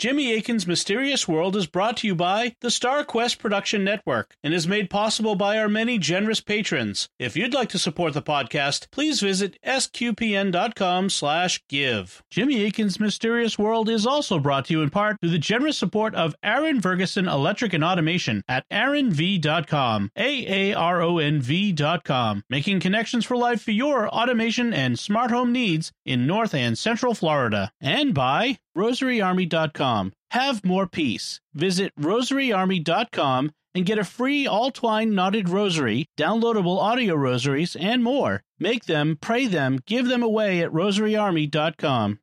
Jimmy Akin's Mysterious World is brought to you by the Star Quest Production Network and is made possible by our many generous patrons. If you'd like to support the podcast, please visit sqpn.com slash give. Jimmy Akin's Mysterious World is also brought to you in part through the generous support of Aaron Ferguson Electric and Automation at aaronv.com, A-A-R-O-N-V dot com, making connections for life for your automation and smart home needs in North and Central Florida. And by rosaryarmy.com. Have more peace. Visit rosaryarmy.com and get a free all twine knotted rosary, downloadable audio rosaries, and more. Make them, pray them, give them away at rosaryarmy.com.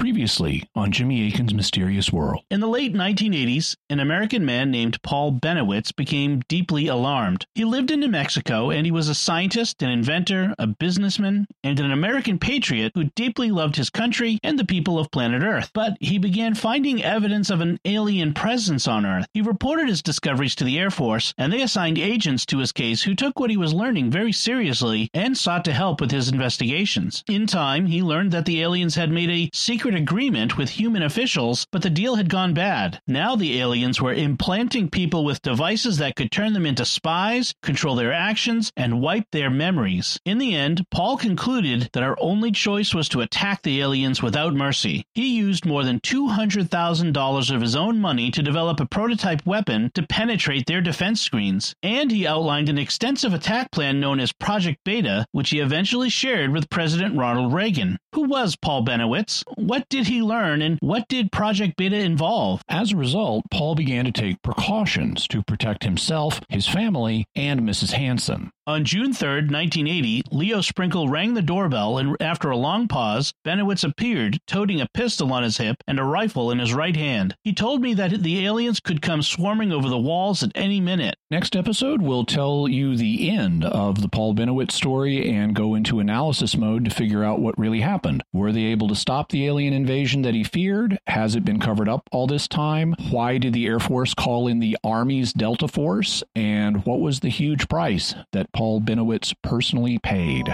Previously on Jimmy Akin's Mysterious World. In the late 1980s, an American man named Paul Bennewitz became deeply alarmed. He lived in New Mexico and he was a scientist, an inventor, a businessman, and an American patriot who deeply loved his country and the people of planet Earth. But he began finding evidence of an alien presence on Earth. He reported his discoveries to the Air Force, and they assigned agents to his case who took what he was learning very seriously and sought to help with his investigations. In time, he learned that the aliens had made a secret agreement with human officials, but the deal had gone bad. Now the aliens were implanting people with devices that could turn them into spies, control their actions, and wipe their memories. In the end, Paul concluded that our only choice was to attack the aliens without mercy. He used more than $200,000 of his own money to develop a prototype weapon to penetrate their defense screens, and he outlined an extensive attack plan known as Project Beta, which he eventually shared with President Ronald Reagan. Who was Paul Bennewitz? What did he learn, and what did Project Beta involve? As a result, Paul began to take precautions to protect himself, his family, and Mrs. Hansen. On June 3, 1980, Leo Sprinkle rang the doorbell, and after a long pause, Bennewitz appeared, toting a pistol on his hip and a rifle in his right hand. He told me that the aliens could come swarming over the walls at any minute. Next episode, we'll tell you the end of the Paul Bennewitz story and go into analysis mode to figure out what really happened. Were they able to stop the alien invasion that he feared? Has it been covered up all this time? Why did the Air Force call in the Army's Delta Force? And what was the huge price that Bennewitz personally paid?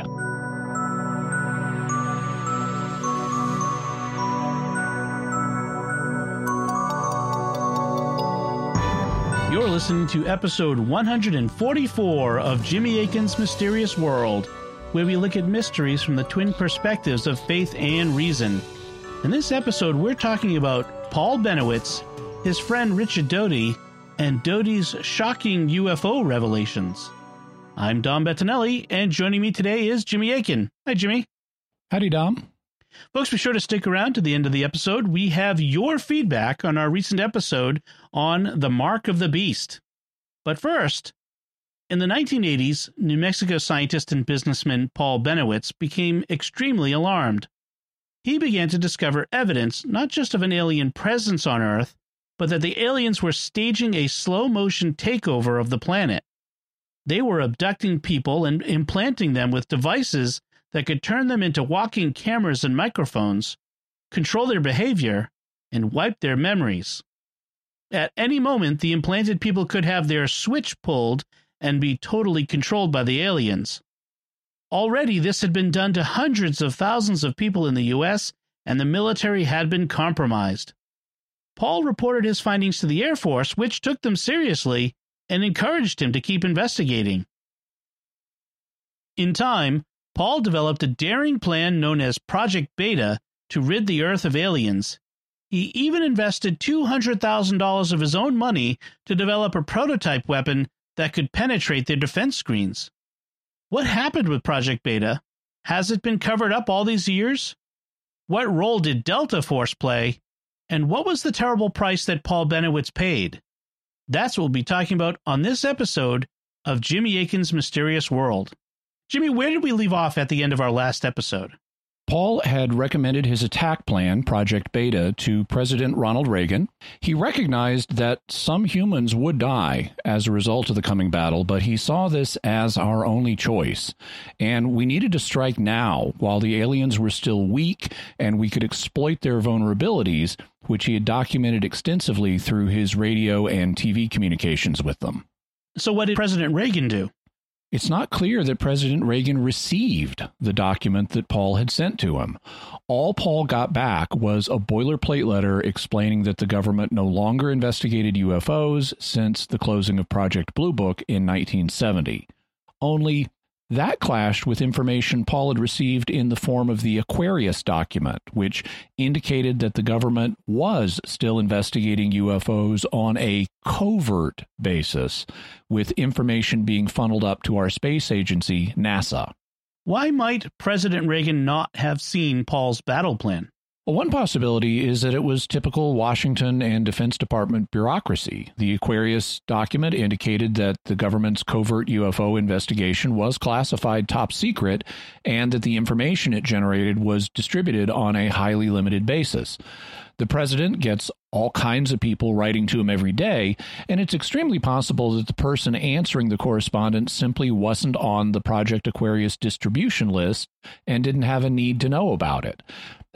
You're listening to episode 144 of Jimmy Akin's Mysterious World, where we look at mysteries from the twin perspectives of faith and reason. In this episode, we're talking about Paul Bennewitz, his friend Richard Doty, and Doty's shocking UFO revelations. I'm Dom Bettinelli, and joining me today is Jimmy Akin. Hi, Jimmy. Howdy, Dom. Folks, be sure to stick around to the end of the episode. We have your feedback on our recent episode on the mark of the beast. But first, in the 1980s, New Mexico scientist and businessman Paul Bennewitz became extremely alarmed. He began to discover evidence not just of an alien presence on Earth, but that the aliens were staging a slow motion takeover of the planet. They were abducting people and implanting them with devices that could turn them into walking cameras and microphones, control their behavior, and wipe their memories. At any moment, the implanted people could have their switch pulled and be totally controlled by the aliens. Already, this had been done to hundreds of thousands of people in the U.S., and the military had been compromised. Paul reported his findings to the Air Force, which took them seriously and encouraged him to keep investigating. In time, Paul developed a daring plan known as Project Beta to rid the Earth of aliens. He even invested $200,000 of his own money to develop a prototype weapon that could penetrate their defense screens. What happened with Project Beta? Has it been covered up all these years? What role did Delta Force play? And what was the terrible price that Paul Bennewitz paid? That's what we'll be talking about on this episode of Jimmy Akin's Mysterious World. Jimmy, where did we leave off at the end of our last episode? Paul had recommended his attack plan, Project Beta, to President Ronald Reagan. He recognized that some humans would die as a result of the coming battle, but he saw this as our only choice. And we needed to strike now while the aliens were still weak and we could exploit their vulnerabilities, which he had documented extensively through his radio and TV communications with them. So, what did President Reagan do? It's not clear that President Reagan received the document that Paul had sent to him. All Paul got back was a boilerplate letter explaining that the government no longer investigated UFOs since the closing of Project Blue Book in 1970. Only that clashed with information Paul had received in the form of the Aquarius document, which indicated that the government was still investigating UFOs on a covert basis, with information being funneled up to our space agency, NASA. Why might President Reagan not have seen Paul's battle plan? Well, one possibility is that it was typical Washington and Defense Department bureaucracy. The Aquarius document indicated that the government's covert UFO investigation was classified top secret and that the information it generated was distributed on a highly limited basis. The president gets all kinds of people writing to him every day, and it's extremely possible that the person answering the correspondence simply wasn't on the Project Aquarius distribution list and didn't have a need to know about it.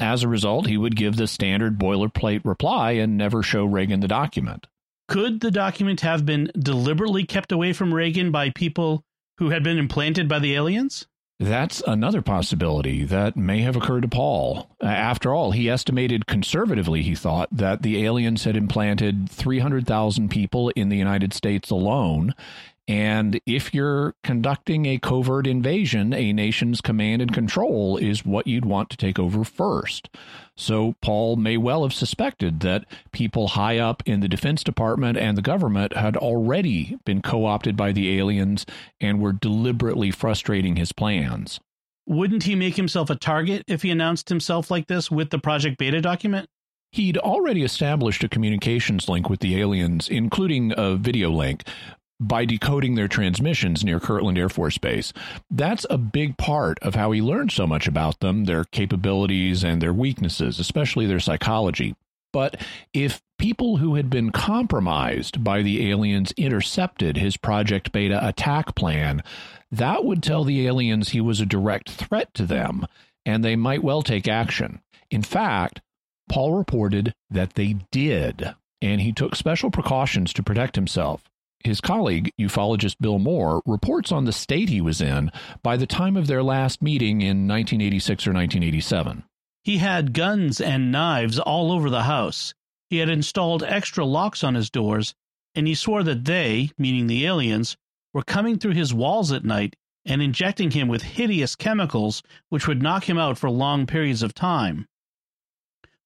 As a result, he would give the standard boilerplate reply and never show Reagan the document. Could the document have been deliberately kept away from Reagan by people who had been implanted by the aliens? That's another possibility that may have occurred to Paul. After all, he estimated conservatively, he thought, that the aliens had implanted 300,000 people in the United States alone, and if you're conducting a covert invasion, a nation's command and control is what you'd want to take over first. So Paul may well have suspected that people high up in the Defense Department and the government had already been co opted by the aliens and were deliberately frustrating his plans. Wouldn't he make himself a target if he announced himself like this with the Project Beta document? He'd already established a communications link with the aliens, including a video link, by decoding their transmissions near Kirtland Air Force Base. That's a big part of how he learned so much about them, their capabilities and their weaknesses, especially their psychology. But if people who had been compromised by the aliens intercepted his Project Beta attack plan, that would tell the aliens he was a direct threat to them, and they might well take action. In fact, Paul reported that they did, and he took special precautions to protect himself. His colleague, ufologist Bill Moore, reports on the state he was in by the time of their last meeting in 1986 or 1987. He had guns and knives all over the house. He had installed extra locks on his doors, and he swore that they, meaning the aliens, were coming through his walls at night and injecting him with hideous chemicals which would knock him out for long periods of time.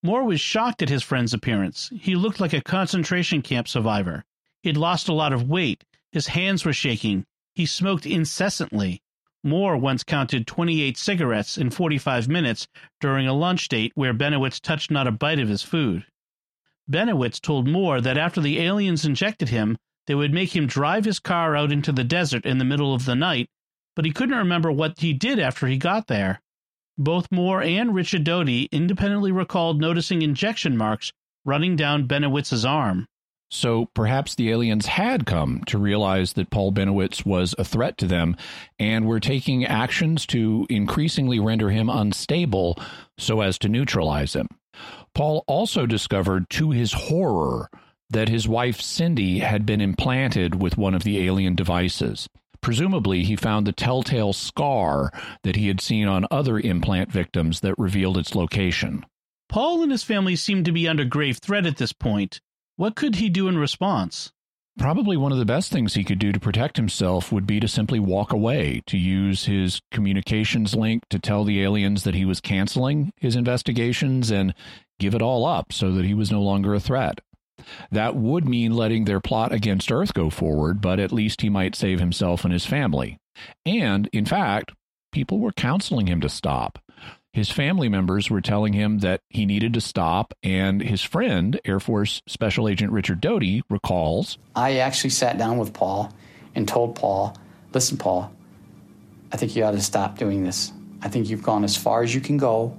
Moore was shocked at his friend's appearance. He looked like a concentration camp survivor. He'd lost a lot of weight. His hands were shaking. He smoked incessantly. Moore once counted 28 cigarettes in 45 minutes during a lunch date where Bennewitz touched not a bite of his food. Bennewitz told Moore that after the aliens injected him, they would make him drive his car out into the desert in the middle of the night, but he couldn't remember what he did after he got there. Both Moore and Richard Doty independently recalled noticing injection marks running down Bennewitz's arm. So perhaps the aliens had come to realize that Paul Bennewitz was a threat to them and were taking actions to increasingly render him unstable so as to neutralize him. Paul also discovered, to his horror, that his wife Cindy had been implanted with one of the alien devices. Presumably, he found the telltale scar that he had seen on other implant victims that revealed its location. Paul and his family seemed to be under grave threat at this point. What could he do in response? Probably one of the best things he could do to protect himself would be to simply walk away, to use his communications link to tell the aliens that he was canceling his investigations and give it all up so that he was no longer a threat. That would mean letting their plot against Earth go forward, but at least he might save himself and his family. And, in fact, people were counseling him to stop his family members were telling him that he needed to stop, and his friend, Air Force Special Agent Richard Doty, recalls I actually sat down with Paul and told Paul, listen, Paul, I think you ought to stop doing this. I think you've gone as far as you can go,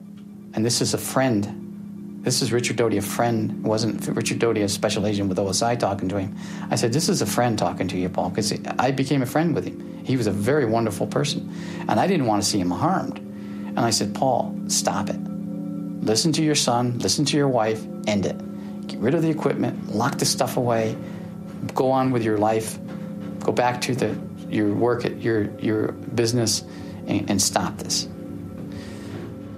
and this is a friend. This is Richard Doty, a friend. It wasn't Richard Doty, a special agent with OSI, talking to him. I said, This is a friend talking to you, Paul, because I became a friend with him. He was a very wonderful person, and I didn't want to see him harmed. And I said, Paul, stop it. Listen to your son, listen to your wife, end it. Get rid of the equipment, lock the stuff away, go on with your life, go back to the your work at your your business and, and stop this.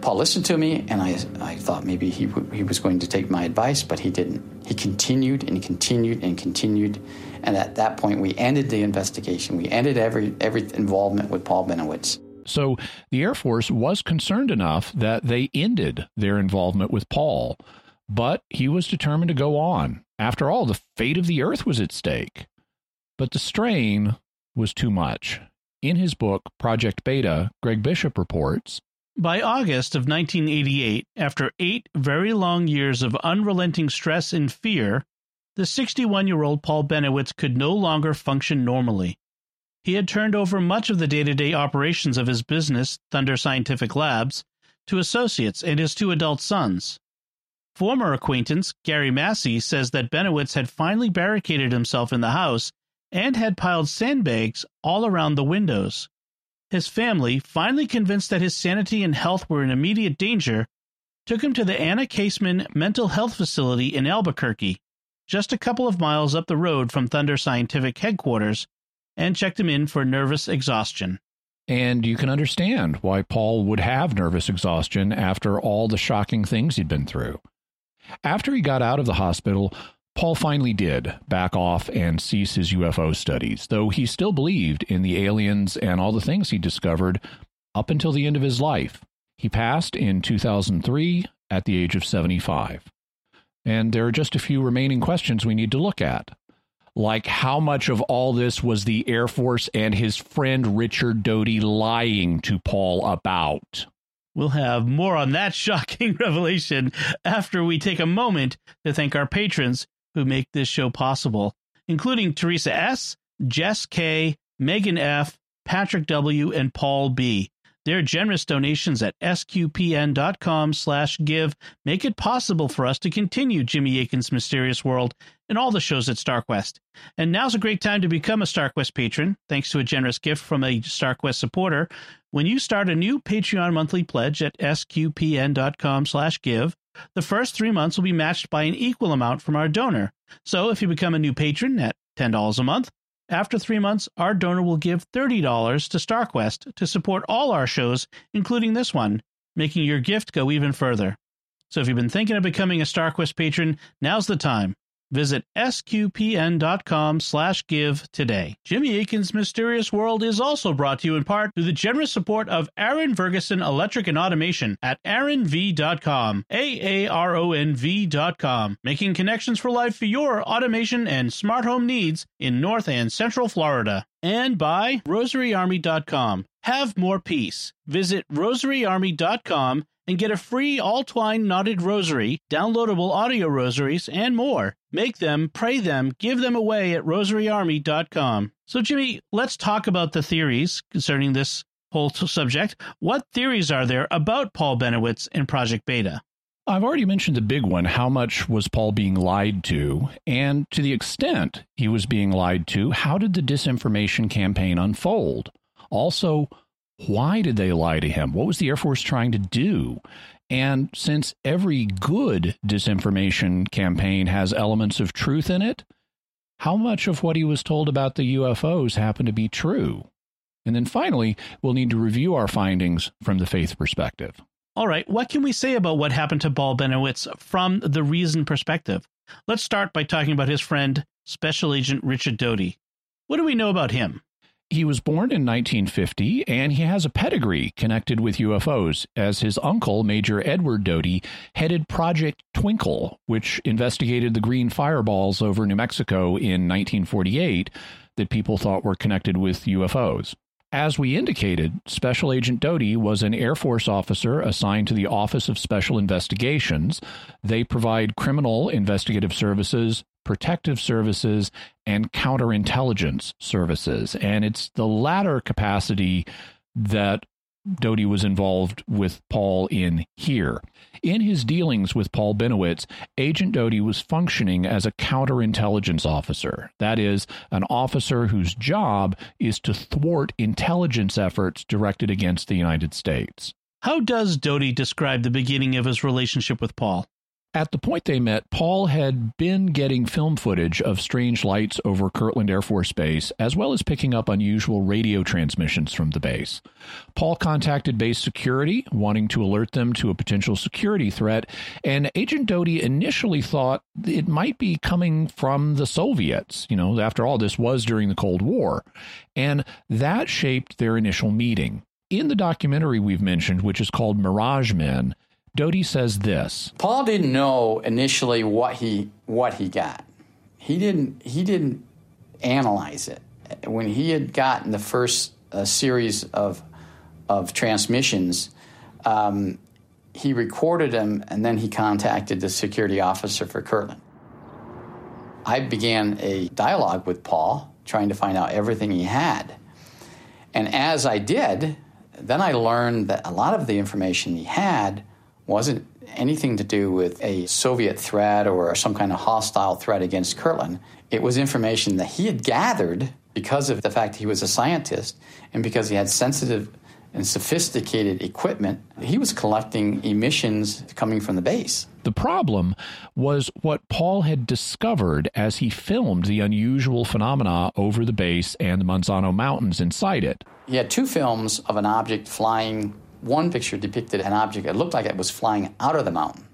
Paul listened to me, and I, I thought maybe he, he was going to take my advice, but he didn't. He continued and continued and continued. And at that point, we ended the investigation. We ended every, every involvement with Paul Bennewitz. So the Air Force was concerned enough that they ended their involvement with Paul, but he was determined to go on. After all, the fate of the Earth was at stake. But the strain was too much. In his book, Project Beta, Greg Bishop reports by August of 1988, after eight very long years of unrelenting stress and fear, the 61 year old Paul Bennewitz could no longer function normally. He had turned over much of the day to day operations of his business, Thunder Scientific Labs, to associates and his two adult sons. Former acquaintance Gary Massey says that Bennewitz had finally barricaded himself in the house and had piled sandbags all around the windows. His family, finally convinced that his sanity and health were in immediate danger, took him to the Anna Kaseman Mental Health Facility in Albuquerque, just a couple of miles up the road from Thunder Scientific headquarters, and checked him in for nervous exhaustion. And you can understand why Paul would have nervous exhaustion after all the shocking things he'd been through. After he got out of the hospital, Paul finally did back off and cease his UFO studies, though he still believed in the aliens and all the things he discovered up until the end of his life. He passed in 2003 at the age of 75. And there are just a few remaining questions we need to look at. Like, how much of all this was the Air Force and his friend Richard Doty lying to Paul about? We'll have more on that shocking revelation after we take a moment to thank our patrons who make this show possible, including Teresa S., Jess K., Megan F., Patrick W., and Paul B. Their generous donations at sqpn.com slash give make it possible for us to continue Jimmy Akin's Mysterious World and all the shows at StarQuest. And now's a great time to become a StarQuest patron, thanks to a generous gift from a StarQuest supporter. When you start a new Patreon monthly pledge at sqpn.com slash give, the first three months will be matched by an equal amount from our donor. So if you become a new patron at $10 a month, after three months, our donor will give $30 to StarQuest to support all our shows, including this one, making your gift go even further. So if you've been thinking of becoming a StarQuest patron, now's the time. Visit sqpn.com slash give today. Jimmy Akin's Mysterious World is also brought to you in part through the generous support of Aaron Ferguson Electric and Automation at aaronv.com, A-A-R-O-N-V.com, making connections for life for your automation and smart home needs in North and Central Florida. And by rosaryarmy.com. Have more peace. Visit rosaryarmy.com and get a free all twine knotted rosary, downloadable audio rosaries, and more. Make them, pray them, give them away at rosaryarmy.com. So, Jimmy, let's talk about the theories concerning this whole subject. What theories are there about Paul Bennewitz and Project Beta? I've already mentioned the big one. How much was Paul being lied to? And to the extent he was being lied to, how did the disinformation campaign unfold? Also, why did they lie to him? What was the Air Force trying to do? And since every good disinformation campaign has elements of truth in it, how much of what he was told about the UFOs happened to be true? And then finally, we'll need to review our findings from the faith perspective. All right, what can we say about what happened to Paul Bennewitz from the reason perspective? Let's start by talking about his friend, Special Agent Richard Doty. What do we know about him? He was born in 1950 and he has a pedigree connected with UFOs, as his uncle, Major Edward Doty, headed Project Twinkle, which investigated the green fireballs over New Mexico in 1948 that people thought were connected with UFOs. As we indicated, Special Agent Doty was an Air Force officer assigned to the Office of Special Investigations. They provide criminal investigative services, protective services, and counterintelligence services. And it's the latter capacity that Doty was involved with Paul in here. In his dealings with Paul Bennewitz, Agent Doty was functioning as a counterintelligence officer. That is, an officer whose job is to thwart intelligence efforts directed against the United States. How does Doty describe the beginning of his relationship with Paul? At the point they met, Paul had been getting film footage of strange lights over Kirtland Air Force Base, as well as picking up unusual radio transmissions from the base. Paul contacted base security, wanting to alert them to a potential security threat, and Agent Doty initially thought it might be coming from the Soviets. You know, after all, this was during the Cold War. And that shaped their initial meeting. In the documentary we've mentioned, which is called Mirage Men, Doty says this. Paul didn't know initially what he what he got. He didn't he didn't analyze it. When he had gotten the first uh, series of of transmissions, um, he recorded them and then he contacted the security officer for Kirtland. I began a dialogue with Paul, trying to find out everything he had. And as I did, then I learned that a lot of the information he had wasn't anything to do with a Soviet threat or some kind of hostile threat against Kirtland. It was information that he had gathered because of the fact he was a scientist and because he had sensitive and sophisticated equipment. He was collecting emissions coming from the base. The problem was what Paul had discovered as he filmed the unusual phenomena over the base and the Manzano Mountains inside it. He had two films of an object flying one picture depicted an object that looked like it was flying out of the mountain,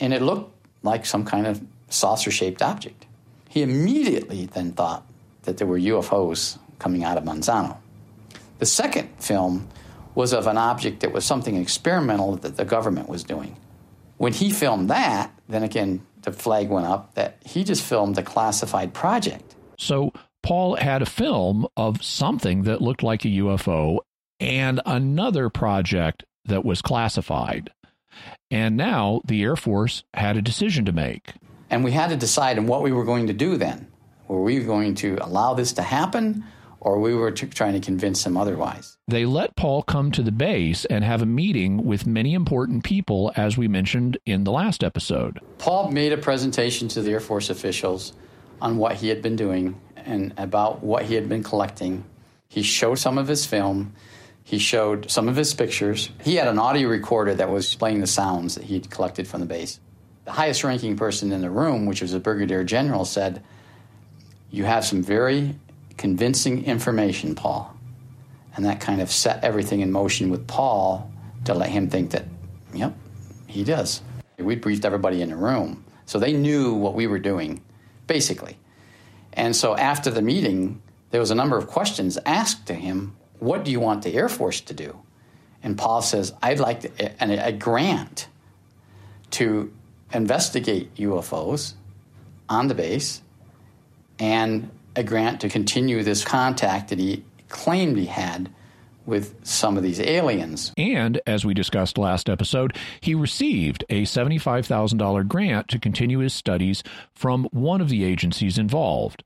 and it looked like some kind of saucer shaped object. He immediately then thought that there were UFOs coming out of Manzano. The second film was of an object that was something experimental that the government was doing. When he filmed that, then again, the flag went up that he just filmed a classified project. So Paul had a film of something that looked like a UFO and another project that was classified. And now the Air Force had a decision to make. And we had to decide on what we were going to do then. Were we going to allow this to happen or we were trying to convince them otherwise? They let Paul come to the base and have a meeting with many important people, as we mentioned in the last episode. Paul made a presentation to the Air Force officials on what he had been doing and about what he had been collecting. He showed some of his film he showed some of his pictures. He had an audio recorder that was playing the sounds that he'd collected from the base. The highest ranking person in the room, which was a brigadier general, said, You have some very convincing information, Paul. And that kind of set everything in motion with Paul to let him think that, yep, he does. We briefed everybody in the room. So they knew what we were doing, basically. And so after the meeting, there was a number of questions asked to him what do you want the Air Force to do? And Paul says, I'd like a, a grant to investigate UFOs on the base and a grant to continue this contact that he claimed he had with some of these aliens. And as we discussed last episode, he received a $75,000 grant to continue his studies from one of the agencies involved.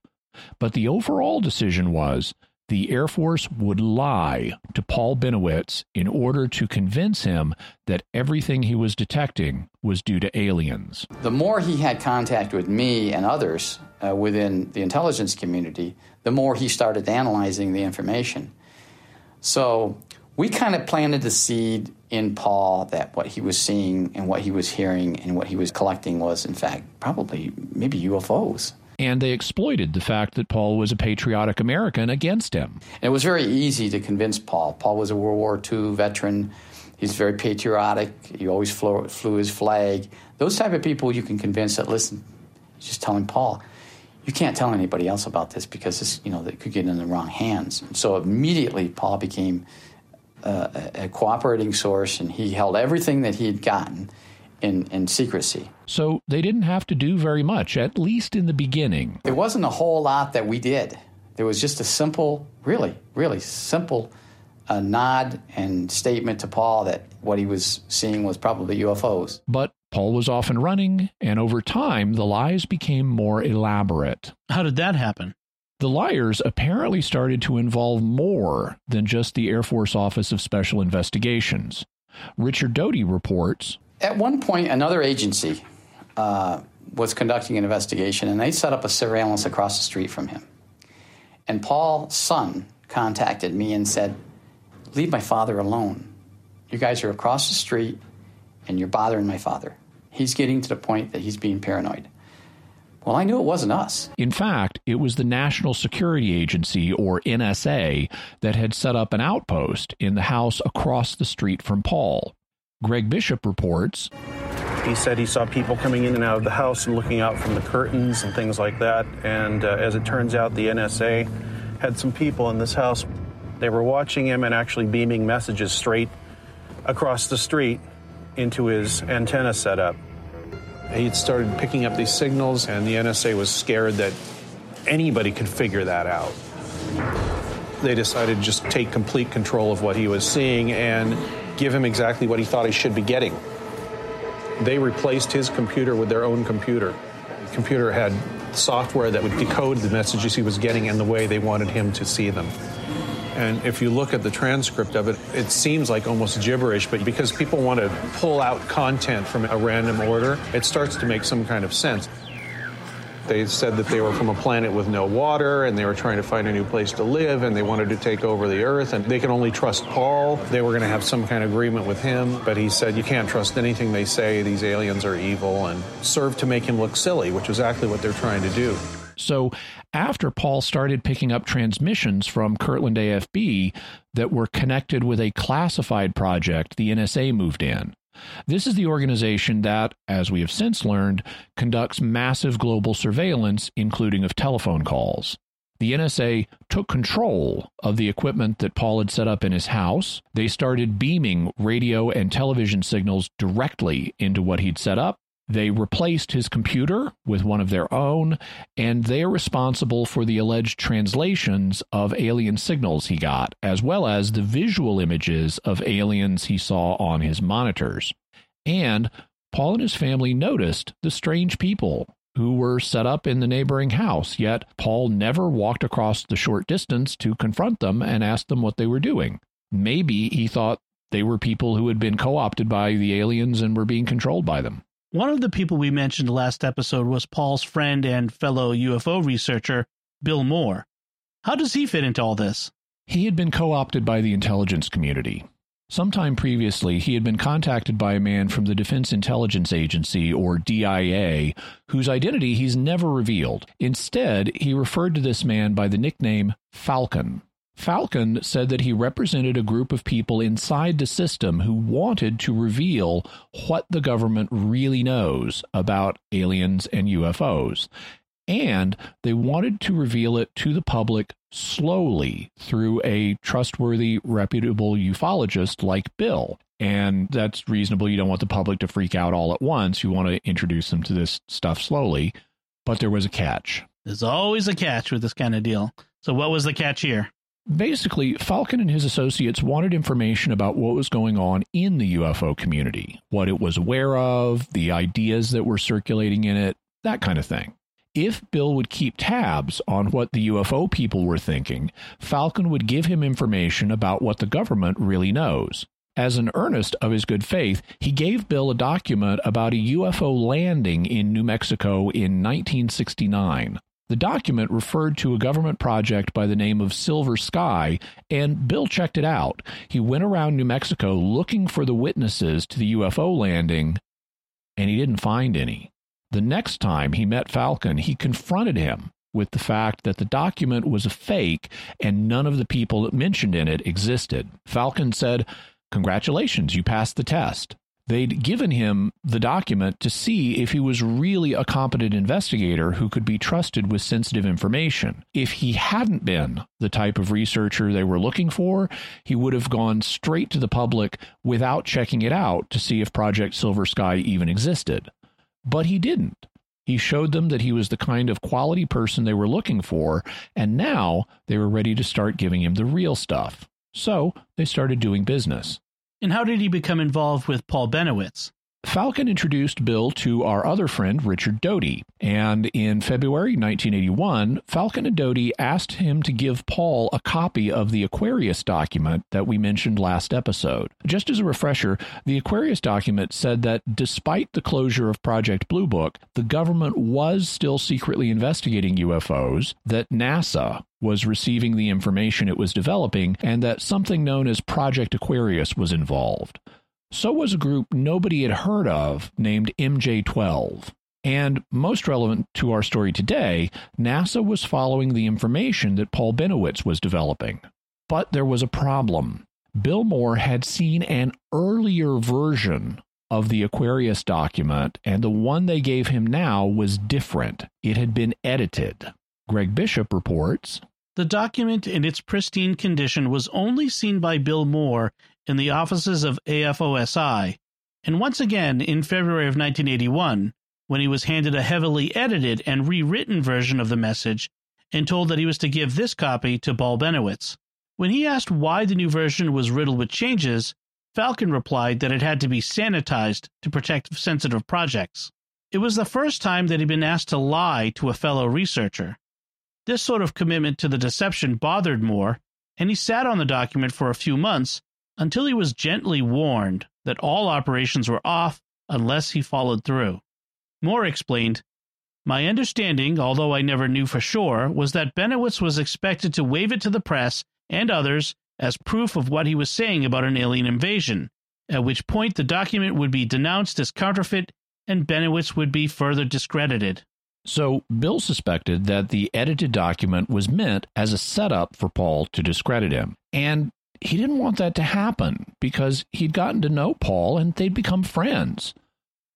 But the overall decision was the Air Force would lie to Paul Bennewitz in order to convince him that everything he was detecting was due to aliens. The more he had contact with me and others uh, within the intelligence community, the more he started analyzing the information. So we kind of planted the seed in Paul that what he was seeing and what he was hearing and what he was collecting was, in fact, probably maybe UFOs and they exploited the fact that Paul was a patriotic American against him. It was very easy to convince Paul. Paul was a World War II veteran. He's very patriotic. He always flew, flew his flag. Those type of people you can convince that listen, just telling Paul, you can't tell anybody else about this because this, you know, they could get in the wrong hands. So immediately Paul became uh, a cooperating source, and he held everything that he had gotten in, in secrecy. So they didn't have to do very much, at least in the beginning. There wasn't a whole lot that we did. There was just a simple, really, really simple uh, nod and statement to Paul that what he was seeing was probably UFOs. But Paul was off and running, and over time, the lies became more elaborate. How did that happen? The liars apparently started to involve more than just the Air Force Office of Special Investigations. Richard Doty reports at one point, another agency uh, was conducting an investigation, and they set up a surveillance across the street from him. And Paul's son contacted me and said, Leave my father alone. You guys are across the street, and you're bothering my father. He's getting to the point that he's being paranoid. Well, I knew it wasn't us. In fact, it was the National Security Agency, or NSA, that had set up an outpost in the house across the street from Paul. Greg Bishop reports He said he saw people coming in and out of the house and looking out from the curtains and things like that. And uh, as it turns out, the NSA had some people in this house. They were watching him and actually beaming messages straight across the street into his antenna setup. He'd started picking up these signals, and the NSA was scared that anybody could figure that out. They decided to just take complete control of what he was seeing and give him exactly what he thought he should be getting. They replaced his computer with their own computer. The computer had software that would decode the messages he was getting and the way they wanted him to see them. And if you look at the transcript of it, it seems like almost gibberish, but because people want to pull out content from a random order, it starts to make some kind of sense. They said that they were from a planet with no water and they were trying to find a new place to live and they wanted to take over the earth and they could only trust Paul. They were going to have some kind of agreement with him, but he said you can't trust anything they say. These aliens are evil and served to make him look silly, which is exactly what they're trying to do. So, after Paul started picking up transmissions from Kirtland AFB that were connected with a classified project, the NSA moved in. This is the organization that, as we have since learned, conducts massive global surveillance, including of telephone calls. The NSA took control of the equipment that Paul had set up in his house. They started beaming radio and television signals directly into what he'd set up. They replaced his computer with one of their own, and they're responsible for the alleged translations of alien signals he got, as well as the visual images of aliens he saw on his monitors. And Paul and his family noticed the strange people who were set up in the neighboring house, yet Paul never walked across the short distance to confront them and ask them what they were doing. Maybe he thought they were people who had been co opted by the aliens and were being controlled by them. One of the people we mentioned last episode was Paul's friend and fellow UFO researcher, Bill Moore. How does he fit into all this? He had been co opted by the intelligence community. Sometime previously, he had been contacted by a man from the Defense Intelligence Agency, or DIA, whose identity he's never revealed. Instead, he referred to this man by the nickname Falcon. Falcon said that he represented a group of people inside the system who wanted to reveal what the government really knows about aliens and UFOs. And they wanted to reveal it to the public slowly through a trustworthy, reputable ufologist like Bill. And that's reasonable. You don't want the public to freak out all at once. You want to introduce them to this stuff slowly. But there was a catch. There's always a catch with this kind of deal. So, what was the catch here? Basically, Falcon and his associates wanted information about what was going on in the UFO community, what it was aware of, the ideas that were circulating in it, that kind of thing. If Bill would keep tabs on what the UFO people were thinking, Falcon would give him information about what the government really knows. As an earnest of his good faith, he gave Bill a document about a UFO landing in New Mexico in 1969. The document referred to a government project by the name of Silver Sky, and Bill checked it out. He went around New Mexico looking for the witnesses to the UFO landing, and he didn't find any. The next time he met Falcon, he confronted him with the fact that the document was a fake and none of the people mentioned in it existed. Falcon said, Congratulations, you passed the test they'd given him the document to see if he was really a competent investigator who could be trusted with sensitive information. If he hadn't been the type of researcher they were looking for, he would have gone straight to the public without checking it out to see if Project Silver Sky even existed. But he didn't. He showed them that he was the kind of quality person they were looking for, and now they were ready to start giving him the real stuff. So they started doing business. And how did he become involved with Paul Bennewitz? Falcon introduced Bill to our other friend, Richard Doty. And in February 1981, Falcon and Doty asked him to give Paul a copy of the Aquarius document that we mentioned last episode. Just as a refresher, the Aquarius document said that despite the closure of Project Blue Book, the government was still secretly investigating UFOs, that NASA was receiving the information it was developing, and that something known as Project Aquarius was involved. So was a group nobody had heard of named MJ 12. And most relevant to our story today, NASA was following the information that Paul Bennewitz was developing. But there was a problem. Bill Moore had seen an earlier version of the Aquarius document, and the one they gave him now was different. It had been edited. Greg Bishop reports The document in its pristine condition was only seen by Bill Moore in the offices of AFOSI, and once again in February of 1981, when he was handed a heavily edited and rewritten version of the message and told that he was to give this copy to Paul Bennewitz. When he asked why the new version was riddled with changes, Falcon replied that it had to be sanitized to protect sensitive projects. It was the first time that he'd been asked to lie to a fellow researcher. This sort of commitment to the deception bothered Moore, and he sat on the document for a few months until he was gently warned that all operations were off unless he followed through. Moore explained, My understanding, although I never knew for sure, was that Bennewitz was expected to wave it to the press and others as proof of what he was saying about an alien invasion, at which point the document would be denounced as counterfeit and Bennewitz would be further discredited. So, Bill suspected that the edited document was meant as a setup for Paul to discredit him. And he didn't want that to happen because he'd gotten to know Paul and they'd become friends.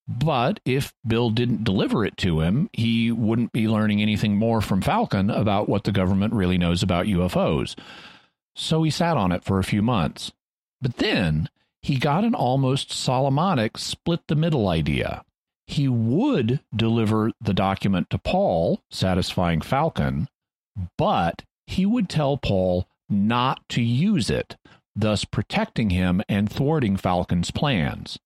But if Bill didn't deliver it to him, he wouldn't be learning anything more from Falcon about what the government really knows about UFOs. So he sat on it for a few months. But then he got an almost Solomonic split the middle idea. He would deliver the document to Paul, satisfying Falcon, but he would tell Paul not to use it, thus protecting him and thwarting Falcon's plans.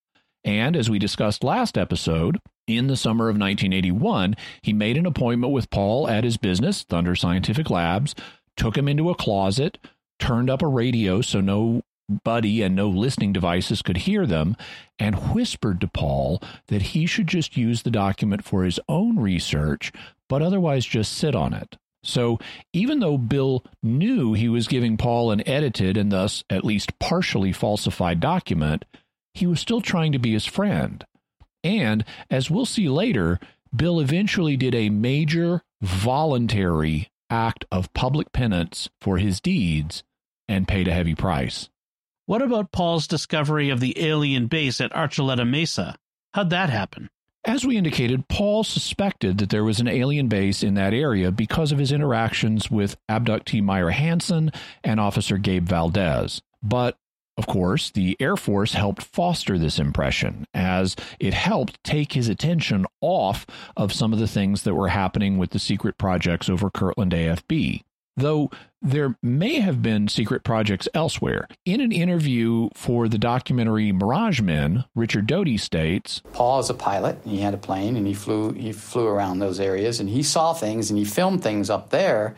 And as we discussed last episode, in the summer of 1981, he made an appointment with Paul at his business, Thunder Scientific Labs, took him into a closet, turned up a radio so no buddy and no listening devices could hear them, and whispered to Paul that he should just use the document for his own research, but otherwise just sit on it. So even though Bill knew he was giving Paul an edited and thus at least partially falsified document, he was still trying to be his friend. And as we'll see later, Bill eventually did a major voluntary act of public penance for his deeds and paid a heavy price. What about Paul's discovery of the alien base at Archuleta Mesa? How'd that happen? As we indicated, Paul suspected that there was an alien base in that area because of his interactions with abductee Myrna Hansen and Officer Gabe Valdez. But of course, the Air Force helped foster this impression as it helped take his attention off of some of the things that were happening with the secret projects over Kirtland AFB. Though there may have been secret projects elsewhere. In an interview for the documentary Mirage Men, Richard Doty states Paul is a pilot, he had a plane, and he flew, he flew around those areas, and he saw things, and he filmed things up there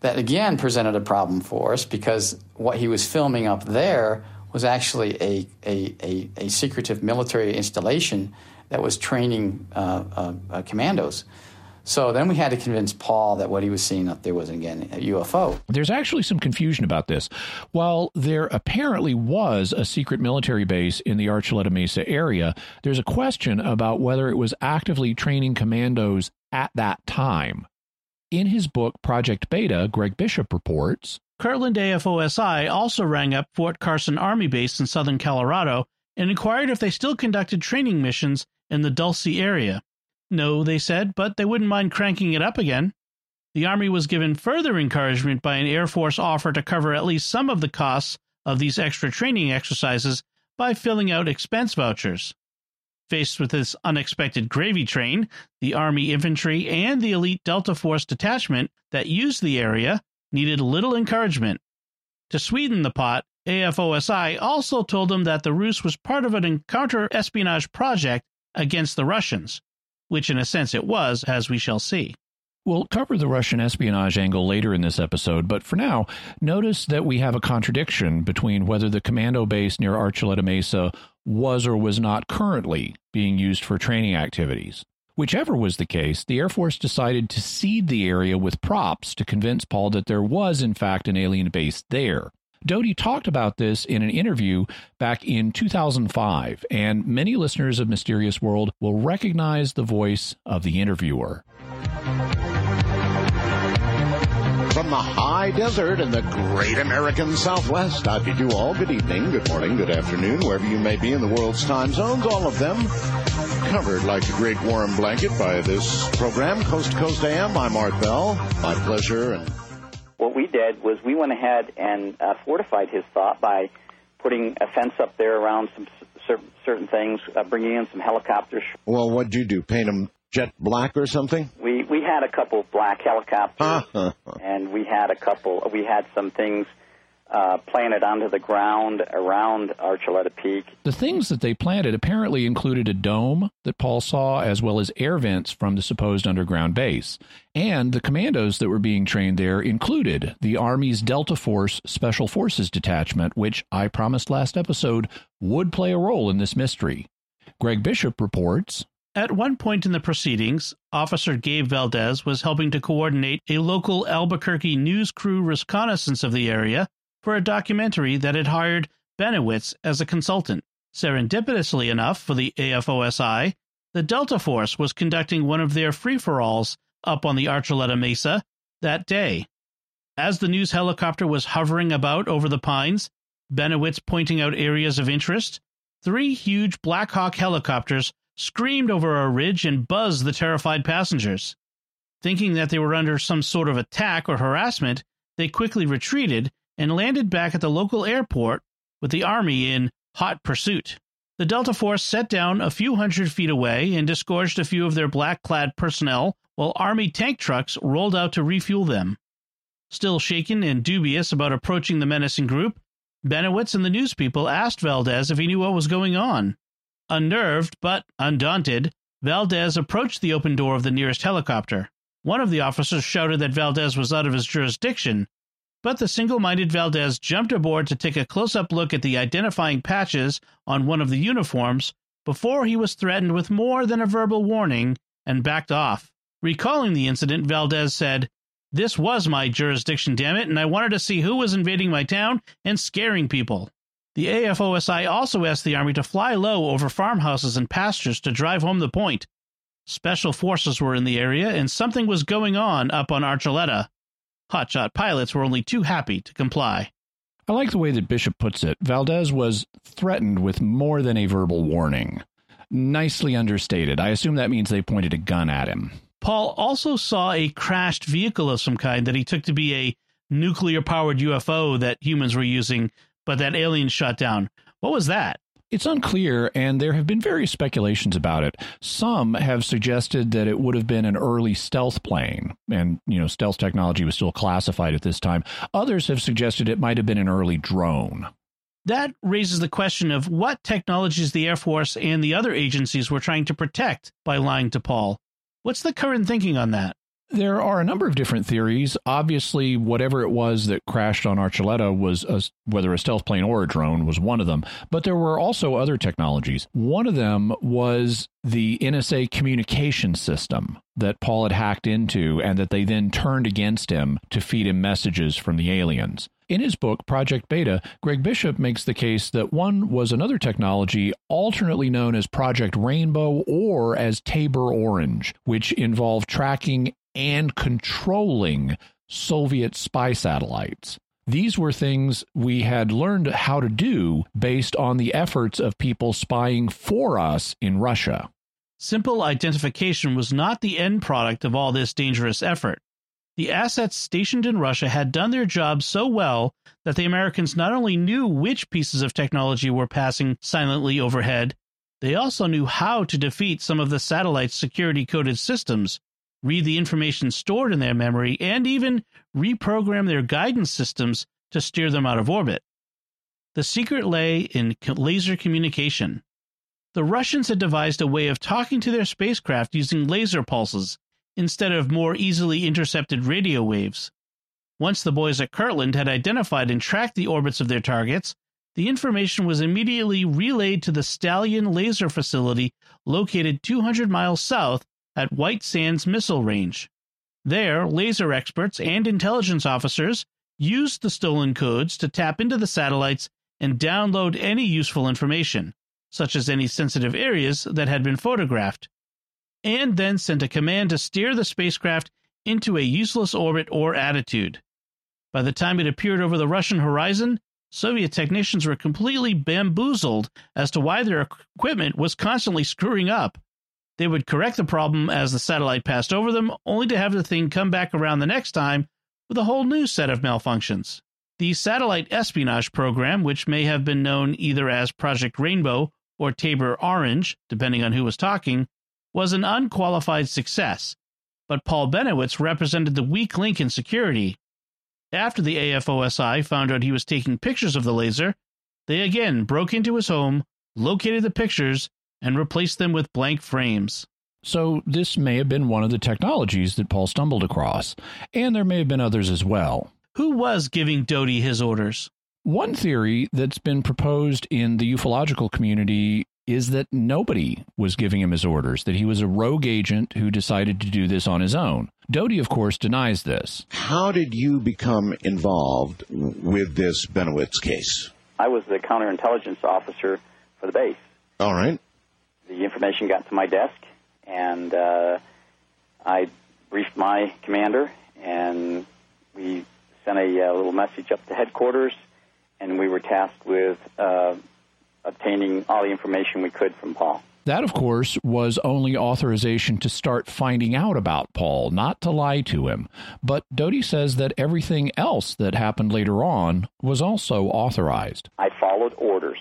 that again presented a problem for us because what he was filming up there was actually a, a, a, a secretive military installation that was training uh, uh, uh, commandos. So then we had to convince Paul that what he was seeing up there was again a UFO. There's actually some confusion about this. While there apparently was a secret military base in the Archuleta Mesa area, there's a question about whether it was actively training commandos at that time. In his book Project Beta, Greg Bishop reports Kirtland AFOSI also rang up Fort Carson Army Base in southern Colorado and inquired if they still conducted training missions in the Dulce area. No, they said, but they wouldn't mind cranking it up again. The Army was given further encouragement by an Air Force offer to cover at least some of the costs of these extra training exercises by filling out expense vouchers. Faced with this unexpected gravy train, the Army infantry and the elite Delta Force detachment that used the area needed little encouragement. To sweeten the pot, AFOSI also told them that the ruse was part of an counter espionage project against the Russians, which in a sense it was, as we shall see. We'll cover the Russian espionage angle later in this episode, but for now, notice that we have a contradiction between whether the commando base near Archuleta Mesa was or was not currently being used for training activities. Whichever was the case, the Air Force decided to seed the area with props to convince Paul that there was, in fact, an alien base there. Doty talked about this in an interview back in 2005, and many listeners of Mysterious World will recognize the voice of the interviewer. From the high desert in the great American Southwest, I bid you all good evening, good morning, good afternoon, wherever you may be in the world's time zones, all of them covered like a great warm blanket by this program, Coast to Coast AM. I'm Art Bell. My pleasure. And what we did was we went ahead and uh, fortified his thought by putting a fence up there around some certain things, uh, bringing in some helicopters. Well, what'd you do? Paint them jet black or something? We we had a couple black helicopters, and we had a couple. We had some things uh, planted onto the ground around Archuleta Peak. The things that they planted apparently included a dome that Paul saw, as well as air vents from the supposed underground base. And the commandos that were being trained there included the Army's Delta Force Special Forces Detachment, which I promised last episode would play a role in this mystery. Greg Bishop reports at one point in the proceedings, Officer Gabe Valdez was helping to coordinate a local Albuquerque news crew reconnaissance of the area for a documentary that had hired Bennewitz as a consultant. Serendipitously enough for the AFOSI, the Delta Force was conducting one of their free for alls up on the Archuleta Mesa that day. As the news helicopter was hovering about over the pines, Bennewitz pointing out areas of interest, three huge Black Hawk helicopters screamed over a ridge and buzzed the terrified passengers. Thinking that they were under some sort of attack or harassment, they quickly retreated and landed back at the local airport with the Army in hot pursuit. The Delta Force set down a few hundred feet away and disgorged a few of their black clad personnel while Army tank trucks rolled out to refuel them. Still shaken and dubious about approaching the menacing group, Bennewitz and the news people asked Valdez if he knew what was going on. Unnerved, but undaunted, Valdez approached the open door of the nearest helicopter. One of the officers shouted that Valdez was out of his jurisdiction, but the single minded Valdez jumped aboard to take a close up look at the identifying patches on one of the uniforms before he was threatened with more than a verbal warning and backed off. Recalling the incident, Valdez said, This was my jurisdiction, damn it, and I wanted to see who was invading my town and scaring people. The AFOSI also asked the Army to fly low over farmhouses and pastures to drive home the point. Special forces were in the area, and something was going on up on Archuleta. Hotshot pilots were only too happy to comply. I like the way that Bishop puts it. Valdez was threatened with more than a verbal warning. Nicely understated. I assume that means they pointed a gun at him. Paul also saw a crashed vehicle of some kind that he took to be a nuclear powered UFO that humans were using but that alien shot down. What was that? It's unclear, and there have been various speculations about it. Some have suggested that it would have been an early stealth plane, and you know, stealth technology was still classified at this time. Others have suggested it might have been an early drone. That raises the question of what technologies the Air Force and the other agencies were trying to protect by lying to Paul. What's the current thinking on that? There are a number of different theories. Obviously, whatever it was that crashed on Archuleta was a, whether a stealth plane or a drone was one of them. But there were also other technologies. One of them was the NSA communication system that Paul had hacked into and that they then turned against him to feed him messages from the aliens. In his book, Project Beta, Greg Bishop makes the case that one was another technology alternately known as Project Rainbow or as Tabor Orange, which involved tracking and controlling Soviet spy satellites. These were things we had learned how to do based on the efforts of people spying for us in Russia. Simple identification was not the end product of all this dangerous effort. The assets stationed in Russia had done their job so well that the Americans not only knew which pieces of technology were passing silently overhead, they also knew how to defeat some of the satellite's security coded systems read the information stored in their memory, and even reprogram their guidance systems to steer them out of orbit. The secret lay in laser communication. The Russians had devised a way of talking to their spacecraft using laser pulses instead of more easily intercepted radio waves. Once the boys at Kirtland had identified and tracked the orbits of their targets, the information was immediately relayed to the Stallion Laser Facility located 200 miles south at White Sands Missile Range. There, laser experts and intelligence officers used the stolen codes to tap into the satellites and download any useful information, such as any sensitive areas that had been photographed, and then sent a command to steer the spacecraft into a useless orbit or attitude. By the time it appeared over the Russian horizon, Soviet technicians were completely bamboozled as to why their equipment was constantly screwing up. They would correct the problem as the satellite passed over them, only to have the thing come back around the next time with a whole new set of malfunctions. The satellite espionage program, which may have been known either as Project Rainbow or Tabor Orange, depending on who was talking, was an unqualified success, but Paul Bennewitz represented the weak link in security. After the AFOSI found out he was taking pictures of the laser, they again broke into his home, located the pictures, and replaced them with blank frames. So, this may have been one of the technologies that Paul stumbled across, and there may have been others as well. Who was giving Doty his orders? One theory that's been proposed in the ufological community is that nobody was giving him his orders, that he was a rogue agent who decided to do this on his own. Doty, of course, denies this. How did you become involved with this Bennewitz case? I was the counterintelligence officer for the base. All right. The information got to my desk, and uh, I briefed my commander, and we sent a, uh, little message up to headquarters, and we were tasked with uh, obtaining all the information we could from Paul. That, of course, was only authorization to start finding out about Paul, not to lie to him. But Doty says that everything else that happened later on was also authorized. I followed orders.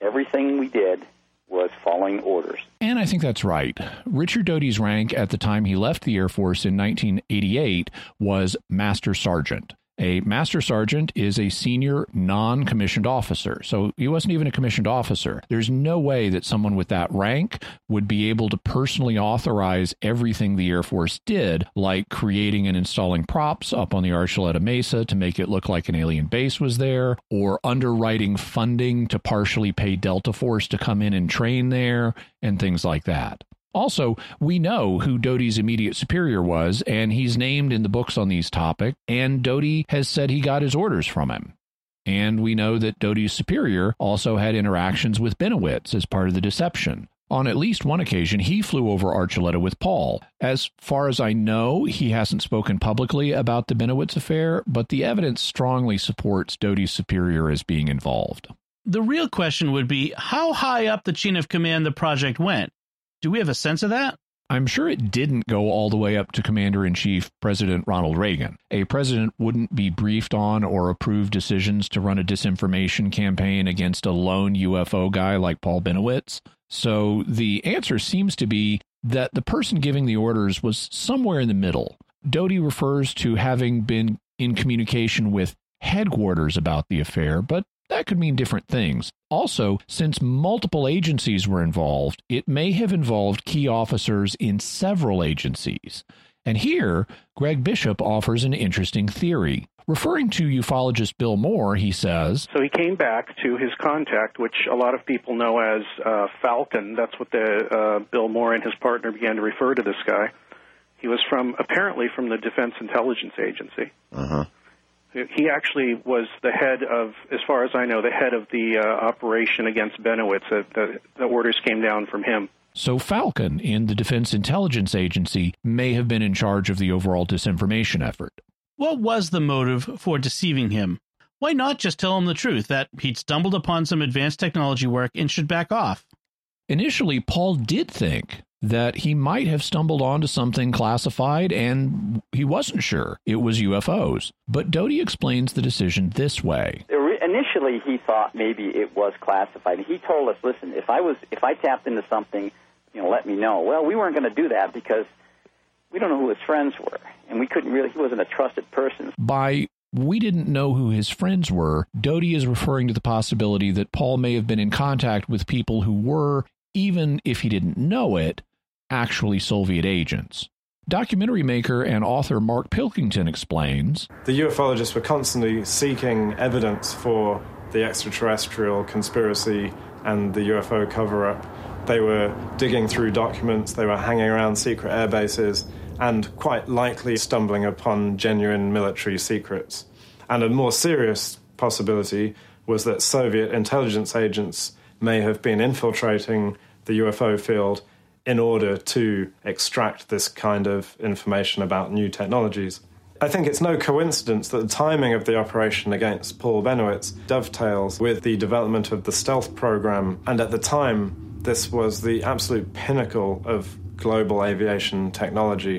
Everything we did was following orders. And I think that's right. Richard Doty's rank at the time he left the Air Force in 1988 was Master Sergeant. A master sergeant is a senior non commissioned officer. So he wasn't even a commissioned officer. There's no way that someone with that rank would be able to personally authorize everything the Air Force did, like creating and installing props up on the Archuleta Mesa to make it look like an alien base was there, or underwriting funding to partially pay Delta Force to come in and train there, and things like that. Also, we know who Doty's immediate superior was, and he's named in the books on these topics, and Doty has said he got his orders from him. And we know that Doty's superior also had interactions with Bennewitz as part of the deception. On at least one occasion, he flew over Archuleta with Paul. As far as I know, he hasn't spoken publicly about the Bennewitz affair, but the evidence strongly supports Doty's superior as being involved. The real question would be how high up the chain of command the project went. Do we have a sense of that? I'm sure it didn't go all the way up to Commander in Chief President Ronald Reagan. A president wouldn't be briefed on or approve decisions to run a disinformation campaign against a lone UFO guy like Paul Bennewitz. So the answer seems to be that the person giving the orders was somewhere in the middle. Doty refers to having been in communication with headquarters about the affair, but that could mean different things. Also, since multiple agencies were involved, it may have involved key officers in several agencies. And here, Greg Bishop offers an interesting theory. Referring to ufologist Bill Moore, he says So he came back to his contact, which a lot of people know as uh, Falcon. That's what the uh, Bill Moore and his partner began to refer to this guy. He was from apparently from the Defense Intelligence Agency. Uh-huh. He actually was the head of, as far as I know, the head of the uh, operation against Bennewitz. The, the, the orders came down from him. So Falcon in the Defense Intelligence Agency may have been in charge of the overall disinformation effort. What was the motive for deceiving him? Why not just tell him the truth that he'd stumbled upon some advanced technology work and should back off? Initially, Paul did think that he might have stumbled onto something classified and he wasn't sure it was UFOs. But Doty explains the decision this way. Initially, he thought maybe it was classified. He told us, "Listen, if I was if I tapped into something, you know, let me know." Well, we weren't going to do that because we don't know who his friends were, and we couldn't really. He wasn't a trusted person. By we didn't know who his friends were. Doty is referring to the possibility that Paul may have been in contact with people who were, even if he didn't know it, actually Soviet agents. Documentary maker and author Mark Pilkington explains The ufologists were constantly seeking evidence for the extraterrestrial conspiracy and the UFO cover up. They were digging through documents, they were hanging around secret air bases, and quite likely stumbling upon genuine military secrets. And a more serious possibility was that Soviet intelligence agents may have been infiltrating the UFO field in order to extract this kind of information about new technologies. I think it's no coincidence that the timing of the operation against Paul Bennewitz dovetails with the development of the stealth program, and at the time, this was the absolute pinnacle of global aviation technology.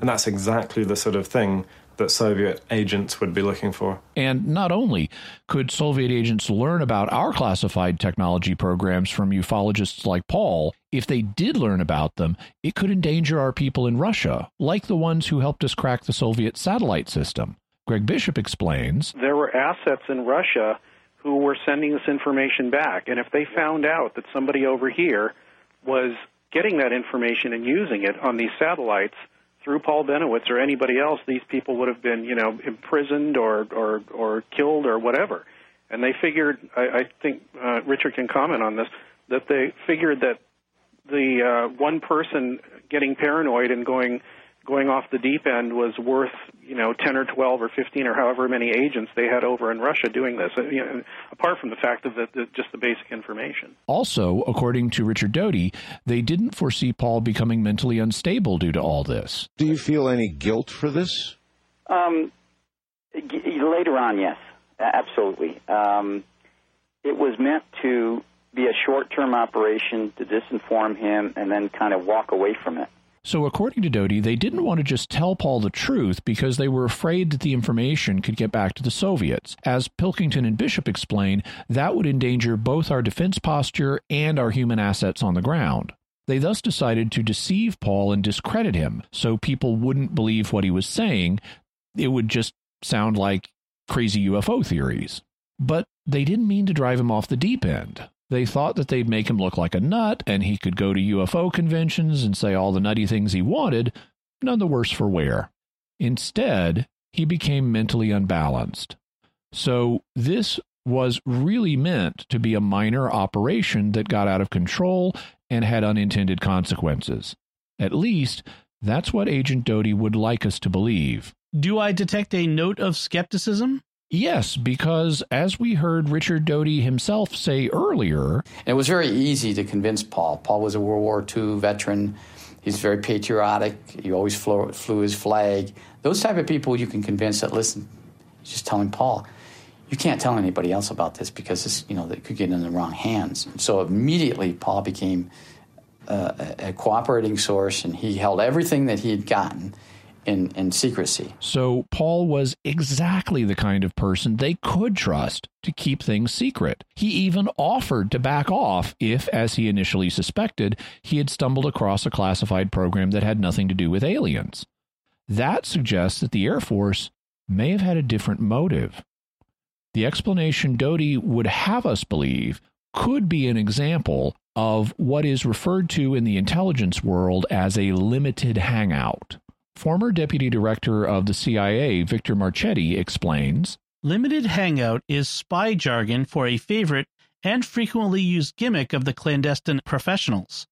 And that's exactly the sort of thing that Soviet agents would be looking for. And not only could Soviet agents learn about our classified technology programs from ufologists like Paul, if they did learn about them, it could endanger our people in Russia, like the ones who helped us crack the Soviet satellite system. Greg Bishop explains There were assets in Russia who were sending this information back, and if they found out that somebody over here was getting that information and using it on these satellites, through Paul Bennewitz or anybody else, these people would have been, you know, imprisoned or or or killed or whatever. And they figured, I, I think uh, Richard can comment on this, that they figured that the uh, one person getting paranoid and going going off the deep end was worth you know 10 or 12 or 15 or however many agents they had over in Russia doing this. Uh, you know, apart from the fact of the, the, just the basic information. Also, according to Richard Doty, they didn't foresee Paul becoming mentally unstable due to all this. Do you feel any guilt for this? Um, later on, yes, absolutely. Um, it was meant to be a short-term operation to disinform him and then kind of walk away from it. So, according to Doty, they didn't want to just tell Paul the truth because they were afraid that the information could get back to the Soviets. As Pilkington and Bishop explain, that would endanger both our defense posture and our human assets on the ground. They thus decided to deceive Paul and discredit him so people wouldn't believe what he was saying. It would just sound like crazy UFO theories. But they didn't mean to drive him off the deep end. They thought that they'd make him look like a nut and he could go to UFO conventions and say all the nutty things he wanted, none the worse for wear. Instead, he became mentally unbalanced. So, this was really meant to be a minor operation that got out of control and had unintended consequences. At least, that's what Agent Doty would like us to believe. Do I detect a note of skepticism? Yes, because as we heard Richard Doty himself say earlier, it was very easy to convince Paul. Paul was a World War II veteran. He's very patriotic. He always flew, flew his flag. Those type of people you can convince that listen, just telling Paul, you can't tell anybody else about this because this, you know, they could get in the wrong hands. So immediately Paul became uh, a cooperating source, and he held everything that he had gotten in, in secrecy. So Paul was exactly the kind of person they could trust to keep things secret. He even offered to back off if, as he initially suspected, he had stumbled across a classified program that had nothing to do with aliens. That suggests that the Air Force may have had a different motive. The explanation Doty would have us believe could be an example of what is referred to in the intelligence world as a limited hangout. Former Deputy Director of the CIA, Victor Marchetti, explains Limited hangout is spy jargon for a favorite and frequently used gimmick of the clandestine professionals.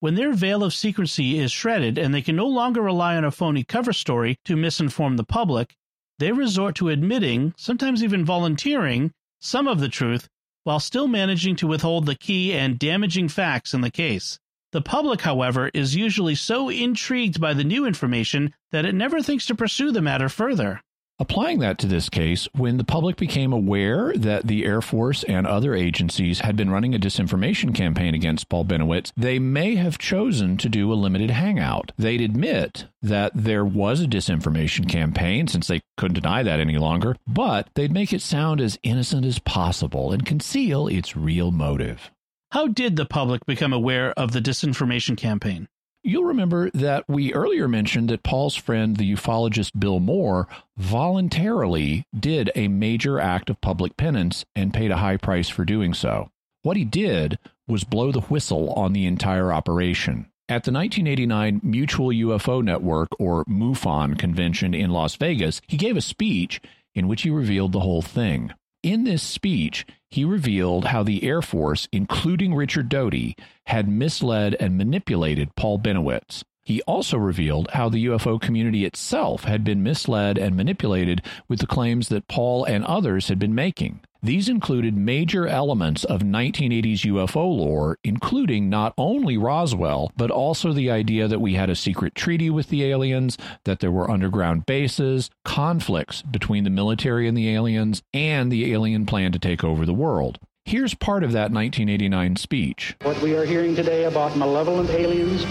When their veil of secrecy is shredded and they can no longer rely on a phony cover story to misinform the public, they resort to admitting, sometimes even volunteering, some of the truth while still managing to withhold the key and damaging facts in the case. The public, however, is usually so intrigued by the new information that it never thinks to pursue the matter further. Applying that to this case, when the public became aware that the Air Force and other agencies had been running a disinformation campaign against Paul Bennewitz, they may have chosen to do a limited hangout. They'd admit that there was a disinformation campaign, since they couldn't deny that any longer, but they'd make it sound as innocent as possible and conceal its real motive. How did the public become aware of the disinformation campaign? You'll remember that we earlier mentioned that Paul's friend, the ufologist Bill Moore, voluntarily did a major act of public penance and paid a high price for doing so. What he did was blow the whistle on the entire operation. At the 1989 Mutual UFO Network, or MUFON, convention in Las Vegas, he gave a speech in which he revealed the whole thing. In this speech, he revealed how the Air Force, including Richard Doty, had misled and manipulated Paul Bennewitz. He also revealed how the UFO community itself had been misled and manipulated with the claims that Paul and others had been making. These included major elements of 1980s UFO lore, including not only Roswell, but also the idea that we had a secret treaty with the aliens, that there were underground bases, conflicts between the military and the aliens, and the alien plan to take over the world. Here's part of that 1989 speech. What we are hearing today about malevolent aliens,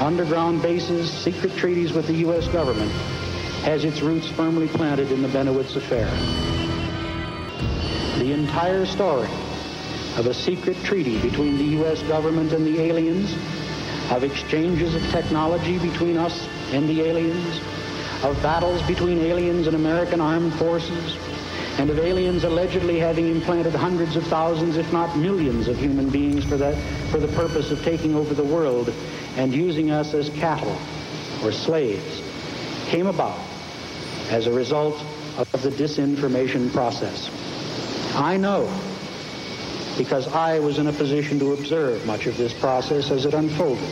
underground bases, secret treaties with the U.S. government has its roots firmly planted in the Bennewitz affair. The entire story of a secret treaty between the U.S. government and the aliens, of exchanges of technology between us and the aliens, of battles between aliens and American armed forces, and of aliens allegedly having implanted hundreds of thousands, if not millions, of human beings for, that, for the purpose of taking over the world and using us as cattle or slaves, came about as a result of the disinformation process. I know because I was in a position to observe much of this process as it unfolded.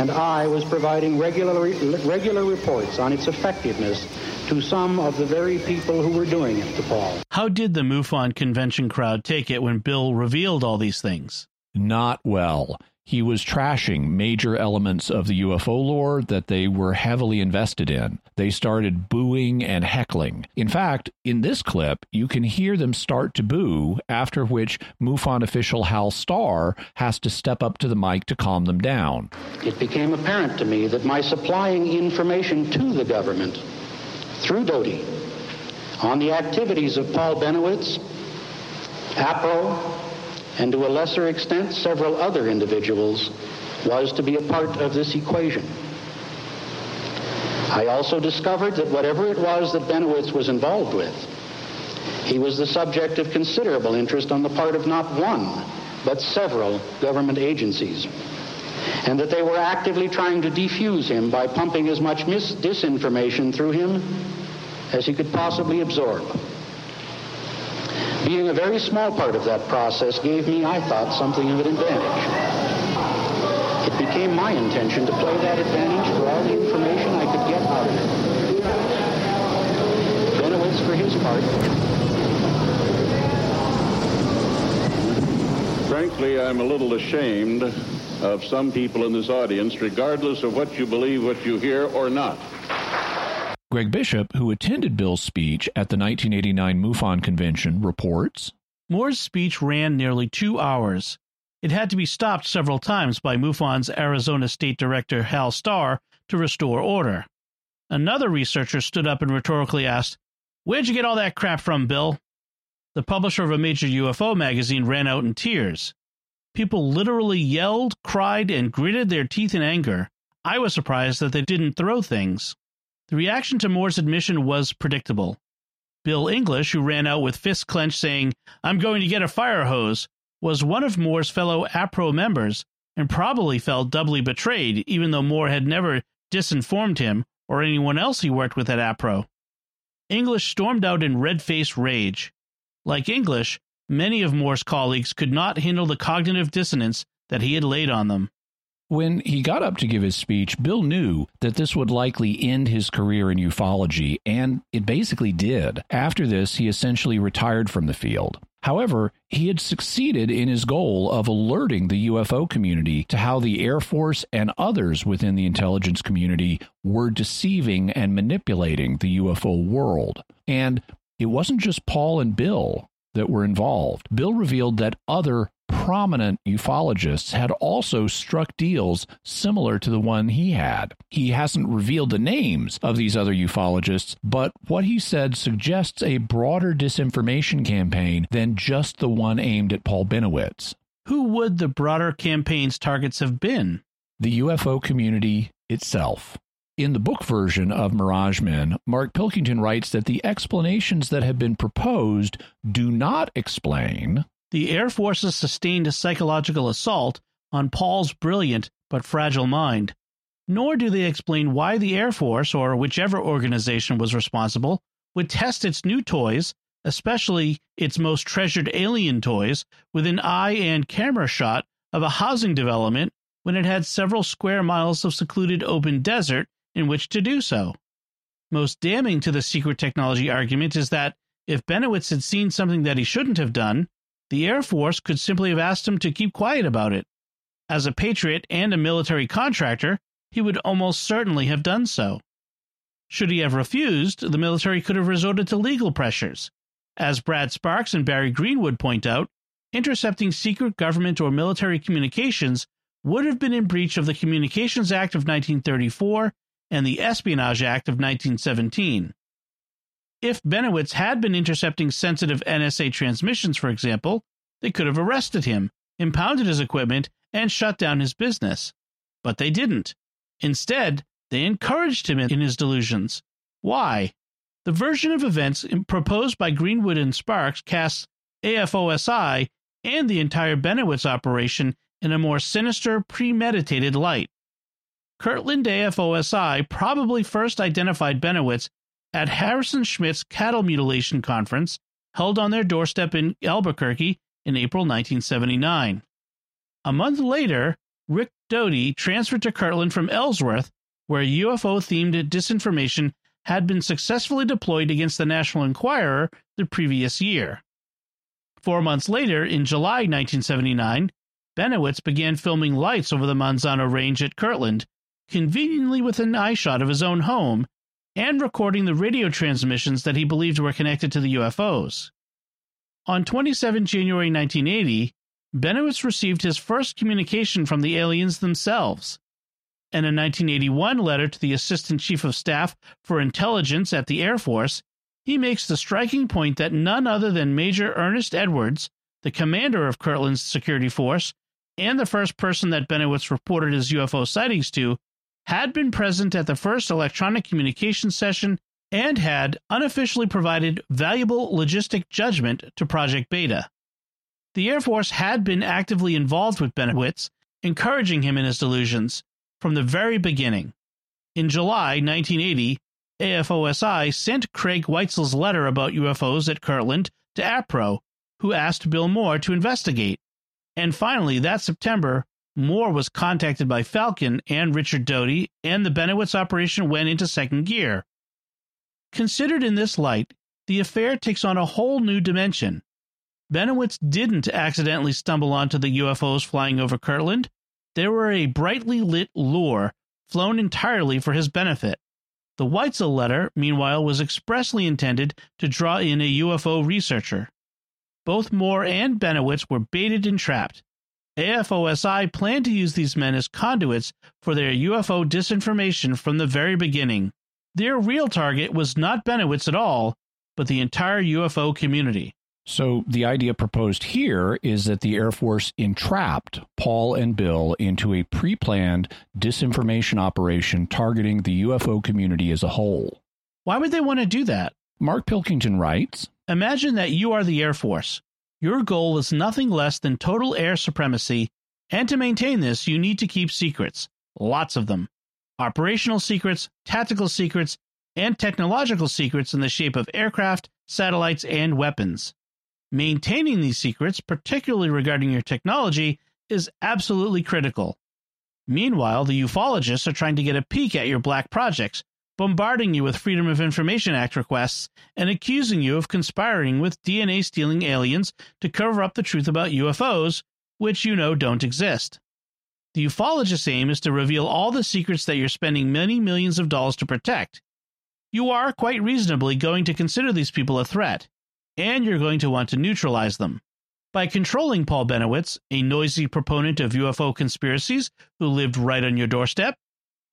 And I was providing regular, regular reports on its effectiveness to some of the very people who were doing it to Paul. How did the MUFON convention crowd take it when Bill revealed all these things? Not well he was trashing major elements of the UFO lore that they were heavily invested in. They started booing and heckling. In fact, in this clip, you can hear them start to boo, after which MUFON official Hal Starr has to step up to the mic to calm them down. It became apparent to me that my supplying information to the government through Doty on the activities of Paul Bennewitz, APRO, and to a lesser extent several other individuals, was to be a part of this equation. I also discovered that whatever it was that Bennewitz was involved with, he was the subject of considerable interest on the part of not one, but several government agencies, and that they were actively trying to defuse him by pumping as much mis- disinformation through him as he could possibly absorb. Being a very small part of that process gave me, I thought, something of an advantage. It became my intention to play that advantage for all the information I could get out of it. Bennewitz, for his part, Frankly, I'm a little ashamed of some people in this audience, regardless of what you believe, what you hear, or not. Greg Bishop, who attended Bill's speech at the 1989 MUFON convention, reports Moore's speech ran nearly two hours. It had to be stopped several times by MUFON's Arizona State Director Hal Starr to restore order. Another researcher stood up and rhetorically asked, Where'd you get all that crap from, Bill? The publisher of a major UFO magazine ran out in tears. People literally yelled, cried, and gritted their teeth in anger. I was surprised that they didn't throw things. The reaction to Moore's admission was predictable. Bill English, who ran out with fists clenched saying, I'm going to get a fire hose, was one of Moore's fellow APRO members and probably felt doubly betrayed, even though Moore had never disinformed him or anyone else he worked with at APRO. English stormed out in red faced rage. Like English, many of Moore's colleagues could not handle the cognitive dissonance that he had laid on them. When he got up to give his speech, Bill knew that this would likely end his career in ufology, and it basically did. After this, he essentially retired from the field. However, he had succeeded in his goal of alerting the UFO community to how the Air Force and others within the intelligence community were deceiving and manipulating the UFO world. And it wasn't just Paul and Bill that were involved. Bill revealed that other prominent ufologists had also struck deals similar to the one he had. He hasn't revealed the names of these other ufologists, but what he said suggests a broader disinformation campaign than just the one aimed at Paul Bennewitz. Who would the broader campaign's targets have been? The UFO community itself. In the book version of Mirage Men, Mark Pilkington writes that the explanations that have been proposed do not explain the Air Force's sustained a psychological assault on Paul's brilliant but fragile mind. Nor do they explain why the Air Force, or whichever organization was responsible, would test its new toys, especially its most treasured alien toys, with an eye and camera shot of a housing development when it had several square miles of secluded open desert in which to do so. Most damning to the secret technology argument is that if Bennewitz had seen something that he shouldn't have done, the Air Force could simply have asked him to keep quiet about it. As a patriot and a military contractor, he would almost certainly have done so. Should he have refused, the military could have resorted to legal pressures. As Brad Sparks and Barry Greenwood point out, intercepting secret government or military communications would have been in breach of the Communications Act of 1934 and the Espionage Act of 1917. If Bennewitz had been intercepting sensitive NSA transmissions, for example, they could have arrested him, impounded his equipment, and shut down his business. But they didn't. Instead, they encouraged him in his delusions. Why? The version of events proposed by Greenwood and Sparks casts AFOSI and the entire Bennewitz operation in a more sinister, premeditated light. Kirtland AFOSI probably first identified Bennewitz at Harrison Schmitt's cattle mutilation conference held on their doorstep in Albuquerque in April 1979. A month later, Rick Doty transferred to Kirtland from Ellsworth, where UFO themed disinformation had been successfully deployed against the National Enquirer the previous year. Four months later, in July 1979, Bennewitz began filming lights over the Manzano Range at Kirtland, conveniently within eyeshot of his own home, and recording the radio transmissions that he believed were connected to the UFOs. On 27 January 1980, Bennewitz received his first communication from the aliens themselves. In a 1981 letter to the Assistant Chief of Staff for Intelligence at the Air Force, he makes the striking point that none other than Major Ernest Edwards, the commander of Kirtland's security force, and the first person that Bennewitz reported his UFO sightings to, had been present at the first electronic communication session and had unofficially provided valuable logistic judgment to Project Beta. The Air Force had been actively involved with Bennewitz, encouraging him in his delusions from the very beginning. In July 1980, AFOSI sent Craig Weitzel's letter about UFOs at Kirtland to APRO, who asked Bill Moore to investigate. And finally, that September, Moore was contacted by Falcon and Richard Doty, and the Bennewitz operation went into second gear. Considered in this light, the affair takes on a whole new dimension. Bennewitz didn't accidentally stumble onto the UFOs flying over Kirtland. They were a brightly lit lure flown entirely for his benefit. The Weitzel letter, meanwhile, was expressly intended to draw in a UFO researcher. Both Moore and Bennewitz were baited and trapped. AFOSI planned to use these men as conduits for their UFO disinformation from the very beginning. Their real target was not Bennewitz at all, but the entire UFO community. So, the idea proposed here is that the Air Force entrapped Paul and Bill into a pre planned disinformation operation targeting the UFO community as a whole. Why would they want to do that? Mark Pilkington writes Imagine that you are the Air Force. Your goal is nothing less than total air supremacy, and to maintain this, you need to keep secrets. Lots of them. Operational secrets, tactical secrets, and technological secrets in the shape of aircraft, satellites, and weapons. Maintaining these secrets, particularly regarding your technology, is absolutely critical. Meanwhile, the ufologists are trying to get a peek at your black projects, bombarding you with Freedom of Information Act requests and accusing you of conspiring with DNA stealing aliens to cover up the truth about UFOs, which you know don't exist. The ufologist's aim is to reveal all the secrets that you're spending many millions of dollars to protect. You are quite reasonably going to consider these people a threat, and you're going to want to neutralize them. By controlling Paul Bennewitz, a noisy proponent of UFO conspiracies who lived right on your doorstep,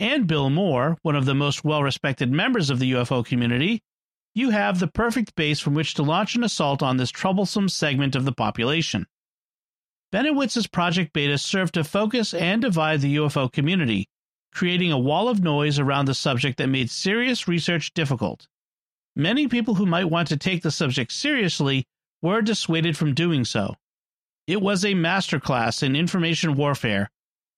and Bill Moore, one of the most well respected members of the UFO community, you have the perfect base from which to launch an assault on this troublesome segment of the population. Bennewitz's Project Beta served to focus and divide the UFO community, creating a wall of noise around the subject that made serious research difficult. Many people who might want to take the subject seriously were dissuaded from doing so. It was a masterclass in information warfare,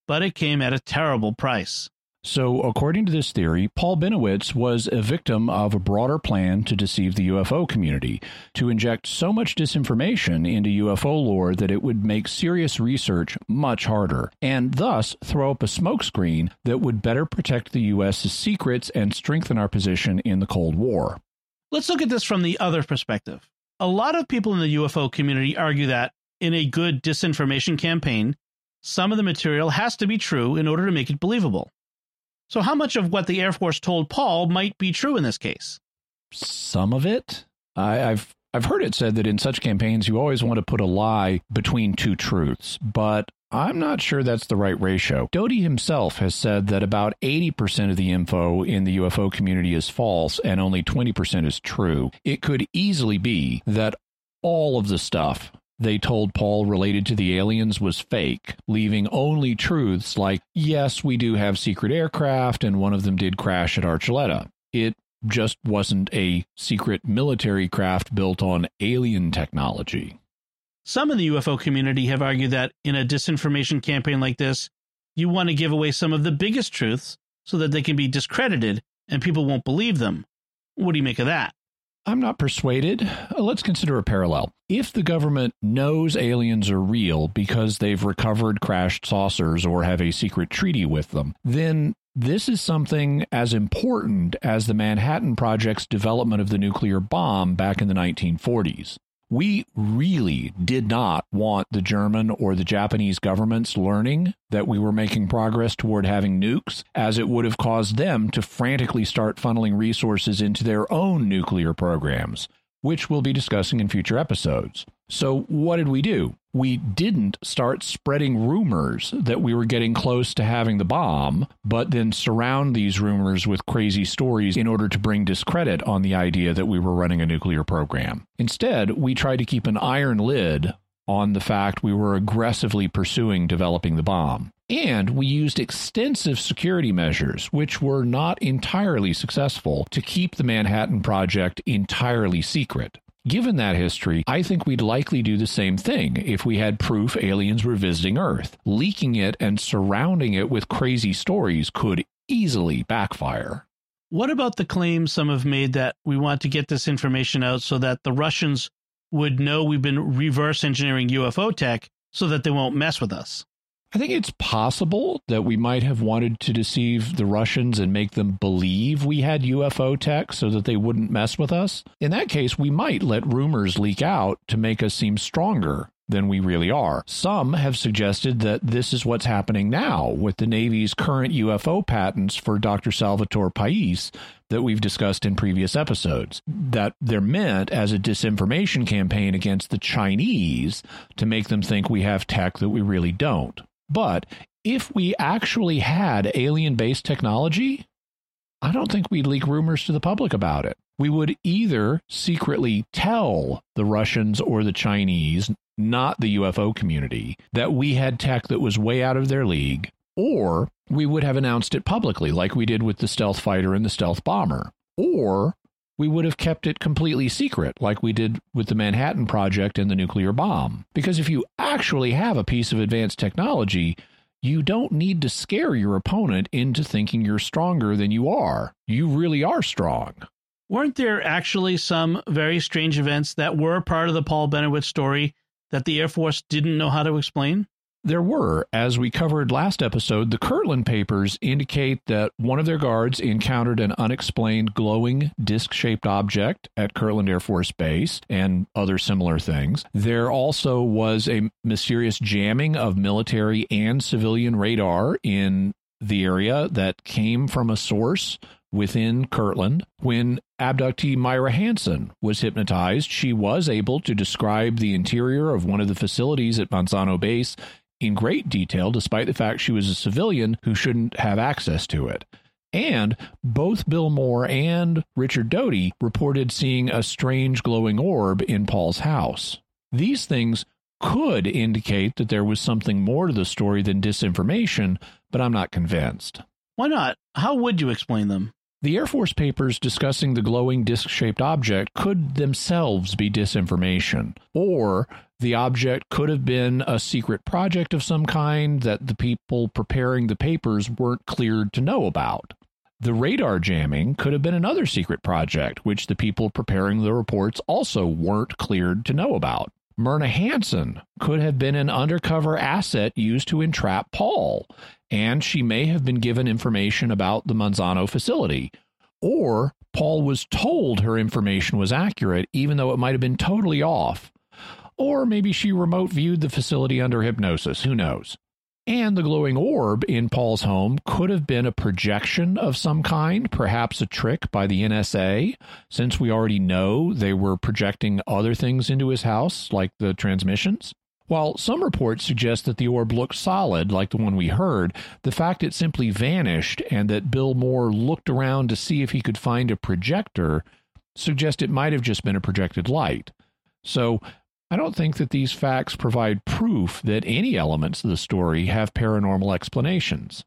but it came at a terrible price. So, according to this theory, Paul Bennewitz was a victim of a broader plan to deceive the UFO community, to inject so much disinformation into UFO lore that it would make serious research much harder, and thus throw up a smokescreen that would better protect the U.S.'s secrets and strengthen our position in the Cold War. Let's look at this from the other perspective. A lot of people in the UFO community argue that in a good disinformation campaign, some of the material has to be true in order to make it believable. So, how much of what the Air Force told Paul might be true in this case? Some of it. I, have I've heard it said that in such campaigns you always want to put a lie between two truths, but I'm not sure that's the right ratio. Doty himself has said that about 80% of the info in the UFO community is false and only 20% is true. It could easily be that all of the stuff they told Paul related to the aliens was fake, leaving only truths like, yes, we do have secret aircraft and one of them did crash at Archuleta. It just wasn't a secret military craft built on alien technology. Some in the UFO community have argued that in a disinformation campaign like this, you want to give away some of the biggest truths so that they can be discredited and people won't believe them. What do you make of that? I'm not persuaded. Uh, let's consider a parallel. If the government knows aliens are real because they've recovered crashed saucers or have a secret treaty with them, then this is something as important as the Manhattan Project's development of the nuclear bomb back in the 1940s. We really did not want the German or the Japanese governments learning that we were making progress toward having nukes, as it would have caused them to frantically start funneling resources into their own nuclear programs, which we'll be discussing in future episodes. So, what did we do? We didn't start spreading rumors that we were getting close to having the bomb, but then surround these rumors with crazy stories in order to bring discredit on the idea that we were running a nuclear program. Instead, we tried to keep an iron lid on the fact we were aggressively pursuing developing the bomb. And we used extensive security measures, which were not entirely successful, to keep the Manhattan Project entirely secret. Given that history, I think we'd likely do the same thing if we had proof aliens were visiting Earth. Leaking it and surrounding it with crazy stories could easily backfire. What about the claim some have made that we want to get this information out so that the Russians would know we've been reverse engineering UFO tech so that they won't mess with us? I think it's possible that we might have wanted to deceive the Russians and make them believe we had UFO tech so that they wouldn't mess with us. In that case, we might let rumors leak out to make us seem stronger than we really are. Some have suggested that this is what's happening now with the Navy's current UFO patents for Dr. Salvatore Pais that we've discussed in previous episodes. That they're meant as a disinformation campaign against the Chinese to make them think we have tech that we really don't. But if we actually had alien based technology, I don't think we'd leak rumors to the public about it. We would either secretly tell the Russians or the Chinese, not the UFO community, that we had tech that was way out of their league, or we would have announced it publicly, like we did with the stealth fighter and the stealth bomber, or we would have kept it completely secret, like we did with the Manhattan Project and the nuclear bomb. Because if you actually have a piece of advanced technology, you don't need to scare your opponent into thinking you're stronger than you are. You really are strong. Weren't there actually some very strange events that were part of the Paul Bennewitz story that the Air Force didn't know how to explain? There were. As we covered last episode, the Kirtland papers indicate that one of their guards encountered an unexplained glowing disc shaped object at Kirtland Air Force Base and other similar things. There also was a mysterious jamming of military and civilian radar in the area that came from a source within Kirtland. When abductee Myrna Hansen was hypnotized, she was able to describe the interior of one of the facilities at Manzano Base in great detail, despite the fact she was a civilian who shouldn't have access to it. And both Bill Moore and Richard Doty reported seeing a strange glowing orb in Paul's house. These things could indicate that there was something more to the story than disinformation, but I'm not convinced. Why not? How would you explain them? The Air Force papers discussing the glowing disc shaped object could themselves be disinformation, or the object could have been a secret project of some kind that the people preparing the papers weren't cleared to know about. The radar jamming could have been another secret project, which the people preparing the reports also weren't cleared to know about. Myrna Hansen could have been an undercover asset used to entrap Paul, and she may have been given information about the Manzano facility. Or Paul was told her information was accurate, even though it might have been totally off. Or maybe she remote viewed the facility under hypnosis. Who knows? And the glowing orb in Paul's home could have been a projection of some kind, perhaps a trick by the NSA, since we already know they were projecting other things into his house, like the transmissions. While some reports suggest that the orb looked solid, like the one we heard, the fact it simply vanished and that Bill Moore looked around to see if he could find a projector suggests it might have just been a projected light. So I don't think that these facts provide proof that any elements of the story have paranormal explanations.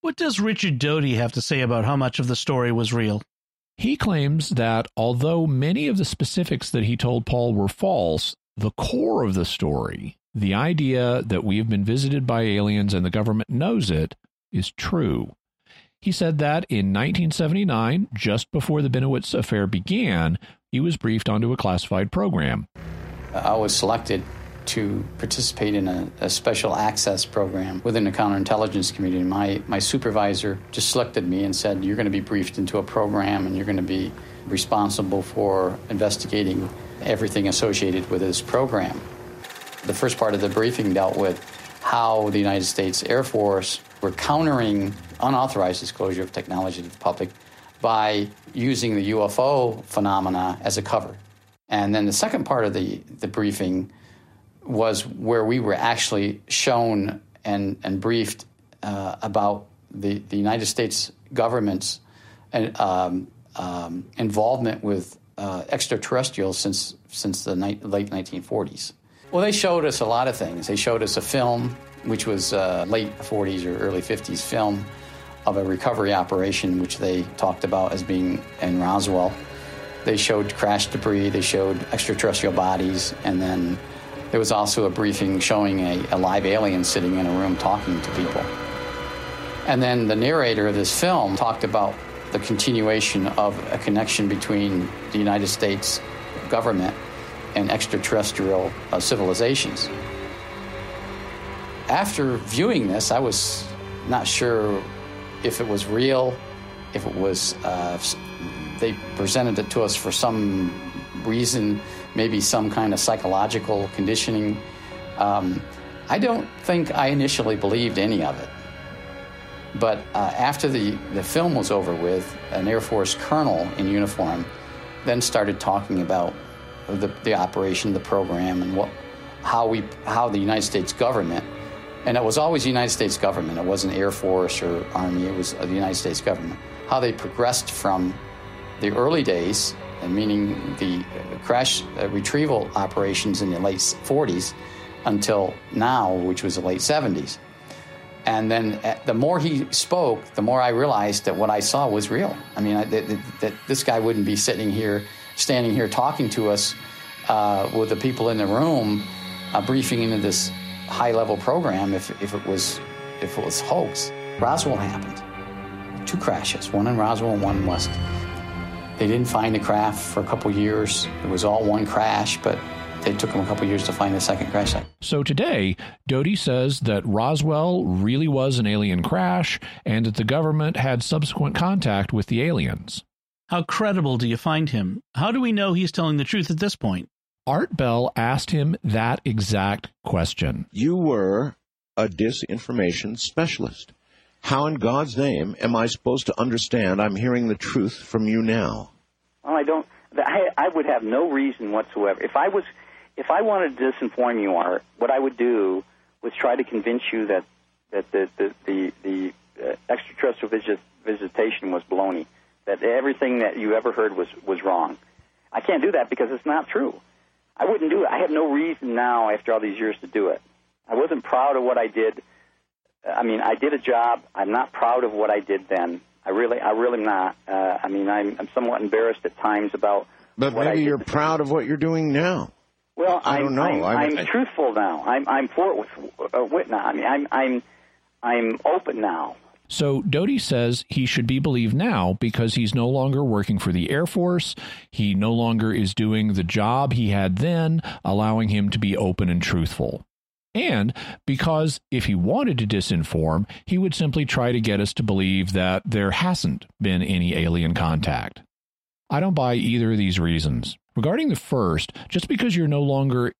What does Richard Doty have to say about how much of the story was real? He claims that although many of the specifics that he told Paul were false, the core of the story, the idea that we have been visited by aliens and the government knows it, is true. He said that in 1979, just before the Bennewitz affair began, he was briefed onto a classified program. I was selected to participate in a, a, special access program within the counterintelligence community. My, my supervisor just selected me and said, You're going to be briefed into a program and you're going to be responsible for investigating everything associated with this program. The first part of the briefing dealt with how the United States Air Force were countering unauthorized disclosure of technology to the public by using the UFO phenomena as a cover. And then the second part of the, the briefing was where we were actually shown and, and briefed uh, about the, the United States government's um, um, involvement with uh, extraterrestrials since, since the ni- late 1940s. Well, they showed us a lot of things. They showed us a film, which was uh, late 40s or early 50s film of a recovery operation, which they talked about as being in Roswell. They showed crash debris, they showed extraterrestrial bodies, and then there was also a briefing showing a, a live alien sitting in a room talking to people. And then the narrator of this film talked about the continuation of a connection between the United States government and extraterrestrial uh, civilizations. After viewing this, I was not sure if it was real, if it was uh, they presented it to us for some reason, maybe some kind of psychological conditioning. Um, I don't think I initially believed any of it. But uh, after the, the film was over with, an Air Force colonel in uniform then started talking about the, the operation, the program, and what, how, we, how the United States government, and it was always the United States government, it wasn't Air Force or Army, it was the United States government, how they progressed from the early days, meaning the crash uh, retrieval operations in the late 40s until now, which was the late 70s. And then uh, the more he spoke, the more I realized that what I saw was real. I mean, that, that, this guy wouldn't be sitting here, standing here talking to us uh, with the people in the room, uh, briefing into this high level program if, if, it was, if it was hoax. Roswell happened. Two crashes, one in Roswell and one in West. They didn't find the craft for a couple years. It was all one crash, but it took them a couple years to find the second crash site. So today, Doty says that Roswell really was an alien crash and that the government had subsequent contact with the aliens. How credible do you find him? How do we know he's telling the truth at this point? Art Bell asked him that exact question. You were a disinformation specialist. How in God's name am I supposed to understand I'm hearing the truth from you now? Well, I don't. I, I would have no reason whatsoever. If I was, if I wanted to disinform you, Art, what I would do was try to convince you that that the the the, the uh, extraterrestrial visit, visitation was baloney. That everything that you ever heard was was wrong. I can't do that because it's not true. I wouldn't do it. I have no reason now, after all these years, to do it. I wasn't proud of what I did I mean, I did a job. I'm not proud of what I did then, I really, I really am not. Uh, I mean, I'm, I'm somewhat embarrassed at times about. But what maybe did you're to- proud of what you're doing now. Well, I I'm, don't know. I'm, I mean, I'm I- truthful now. I'm, I'm for with uh, wit now. I mean, I'm, I'm, I'm open now. So Doty says he should be believed now because he's no longer working for the Air Force. He no longer is doing the job he had then, allowing him to be open and truthful. And because if he wanted to disinform, he would simply try to get us to believe that there hasn't been any alien contact. I don't buy either of these reasons. Regarding the first, just because you're no longer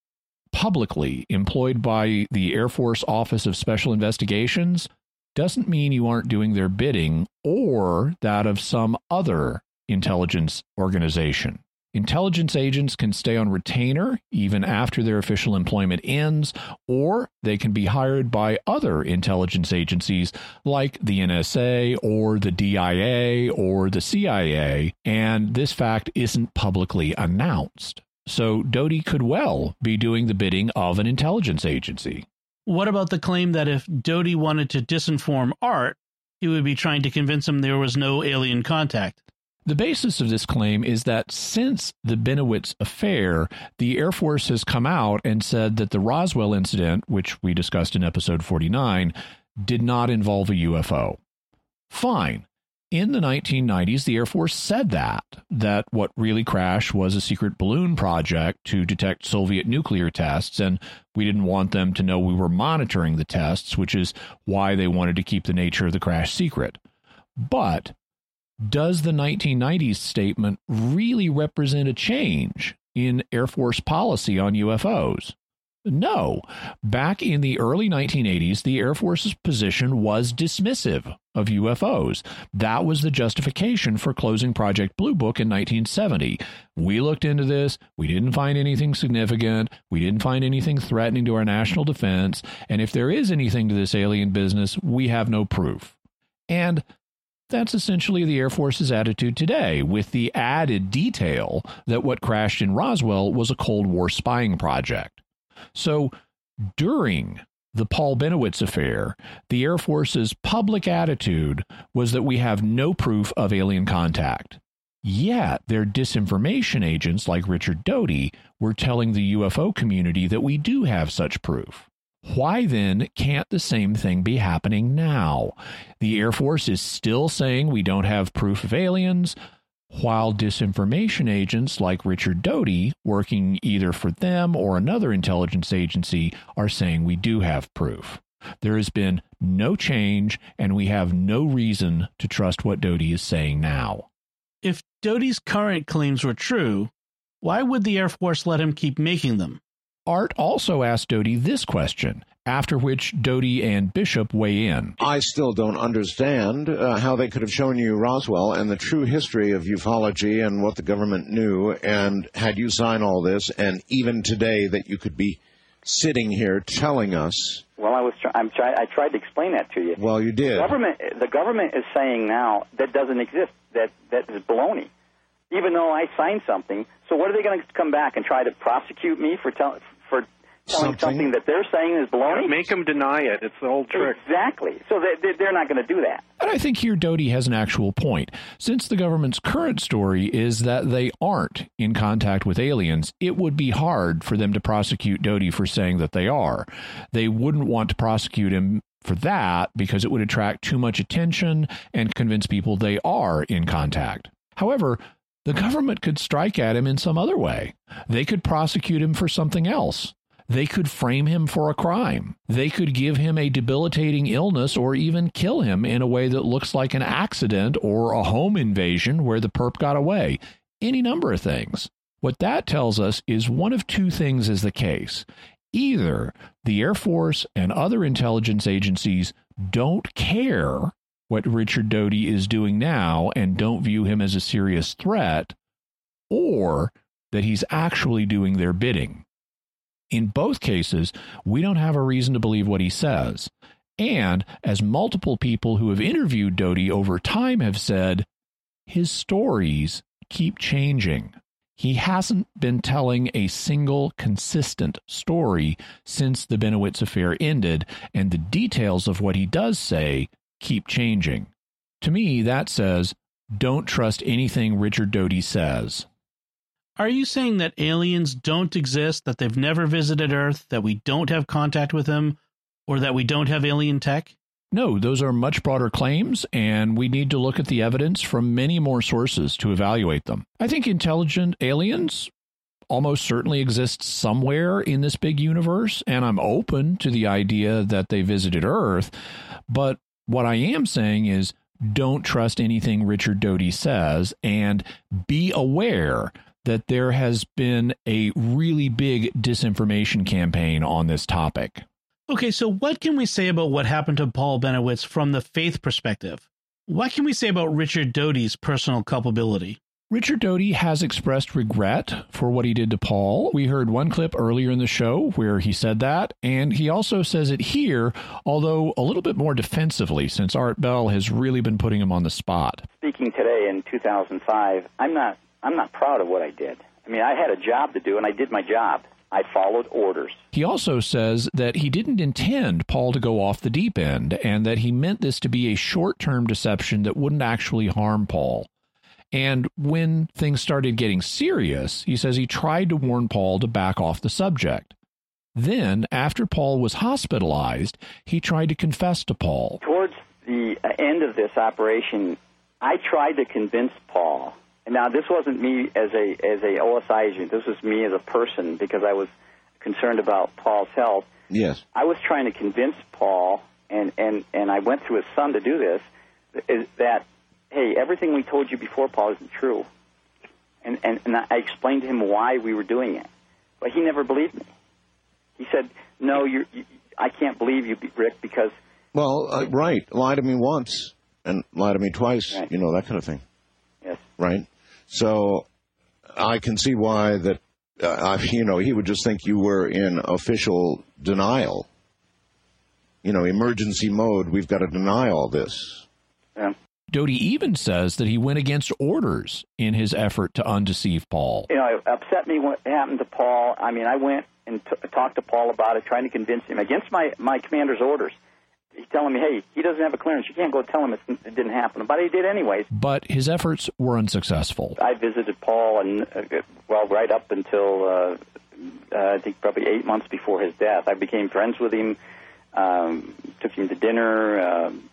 publicly employed by the Air Force Office of Special Investigations doesn't mean you aren't doing their bidding or that of some other intelligence organization. Intelligence agents can stay on retainer even after their official employment ends, or they can be hired by other intelligence agencies like the NSA or the DIA or the CIA, and this fact isn't publicly announced. So Doty could well be doing the bidding of an intelligence agency. What about the claim that if Doty wanted to disinform Art, he would be trying to convince him there was no alien contact? The basis of this claim is that since the Bennewitz affair, the Air Force has come out and said that the Roswell incident, which we discussed in episode 49, did not involve a UFO. Fine. In the 1990s, the Air Force said that, that what really crashed was a secret balloon project to detect Soviet nuclear tests, and we didn't want them to know we were monitoring the tests, which is why they wanted to keep the nature of the crash secret. But does the 1990s statement really represent a change in Air Force policy on UFOs? No. Back in the early 1980s, the Air Force's position was dismissive of UFOs. That was the justification for closing Project Blue Book in 1970. We looked into this. We didn't find anything significant. We didn't find anything threatening to our national defense. And if there is anything to this alien business, we have no proof. And that's essentially the Air Force's attitude today, with the added detail that what crashed in Roswell was a Cold War spying project. So during the Paul Bennewitz affair, the Air Force's public attitude was that we have no proof of alien contact. Yet their disinformation agents like Richard Doty were telling the UFO community that we do have such proof. Why then can't the same thing be happening now? The Air Force is still saying we don't have proof of aliens, while disinformation agents like Richard Doty, working either for them or another intelligence agency, are saying we do have proof. There has been no change, and we have no reason to trust what Doty is saying now. If Doty's current claims were true, why would the Air Force let him keep making them? Art also asked Doty this question, after which Doty and Bishop weigh in. I still don't understand uh, how they could have shown you Roswell and the true history of ufology and what the government knew, and had you sign all this, and even today that you could be sitting here telling us. Well, I was try- I'm try- I tried to explain that to you. Well, you did. The government the government is saying now that doesn't exist. That that is baloney. Even though I signed something, so what are they going to come back and try to prosecute me for tell- for telling Something. something that they're saying is baloney? Make them deny it. It's the old trick. Exactly. So they, they- they're not going to do that. And I think here Doty has an actual point. Since the government's current story is that they aren't in contact with aliens, it would be hard for them to prosecute Doty for saying that they are. They wouldn't want to prosecute him for that because it would attract too much attention and convince people they are in contact. However, the government could strike at him in some other way. They could prosecute him for something else. They could frame him for a crime. They could give him a debilitating illness or even kill him in a way that looks like an accident or a home invasion where the perp got away. Any number of things. What that tells us is one of two things is the case. Either the Air Force and other intelligence agencies don't care what Richard Doty is doing now and don't view him as a serious threat, or that he's actually doing their bidding. In both cases, we don't have a reason to believe what he says. And as multiple people who have interviewed Doty over time have said, his stories keep changing. He hasn't been telling a single consistent story since the Bennewitz affair ended, and the details of what he does say keep changing. To me, that says don't trust anything Richard Doty says. Are you saying that aliens don't exist, that they've never visited Earth, that we don't have contact with them, or that we don't have alien tech? No, those are much broader claims, and we need to look at the evidence from many more sources to evaluate them. I think intelligent aliens almost certainly exist somewhere in this big universe, and I'm open to the idea that they visited Earth. But what I am saying is don't trust anything Richard Doty says, and be aware that there has been a really big disinformation campaign on this topic. Okay, so what can we say about what happened to Paul Bennewitz from the faith perspective? What can we say about Richard Doty's personal culpability? Richard Doty has expressed regret for what he did to Paul. We heard one clip earlier in the show where he said that, and he also says it here, although a little bit more defensively, since Art Bell has really been putting him on the spot. Speaking today in 2005, I'm not I'm not proud of what I did. I mean, I had a job to do, and I did my job. I followed orders. He also says that he didn't intend Paul to go off the deep end and that he meant this to be a short term deception that wouldn't actually harm Paul. And when things started getting serious, he says he tried to warn Paul to back off the subject. Then, after Paul was hospitalized, he tried to confess to Paul. Towards the uh, end of this operation, I tried to convince Paul now, this wasn't me as a as a OSI agent. This was me as a person because I was concerned about Paul's health. Yes. I was trying to convince Paul, and and and I went through his son to do this. That hey, everything we told you before, Paul, isn't true. And and and I explained to him why we were doing it, but he never believed me. He said, "No, you, I can't believe you, Rick, because." Well, uh, right. Lie to me once and lie to me twice. Right. You know that kind of thing. Yes. Right. So I can see why that, uh, you know, he would just think you were in official denial. You know, emergency mode, we've got to deny all this. Yeah. Doty even says that he went against orders in his effort to undeceive Paul. You know, it upset me what happened to Paul. I mean, I went and t- talked to Paul about it, trying to convince him against my, my commander's orders he's telling me, hey, he doesn't have a clearance. You can't go tell him it didn't happen. But he did anyways. But his efforts were unsuccessful. I visited Paul, and uh, well, right up until uh, uh, I think probably eight months before his death, I became friends with him. Um, took him to dinner, um,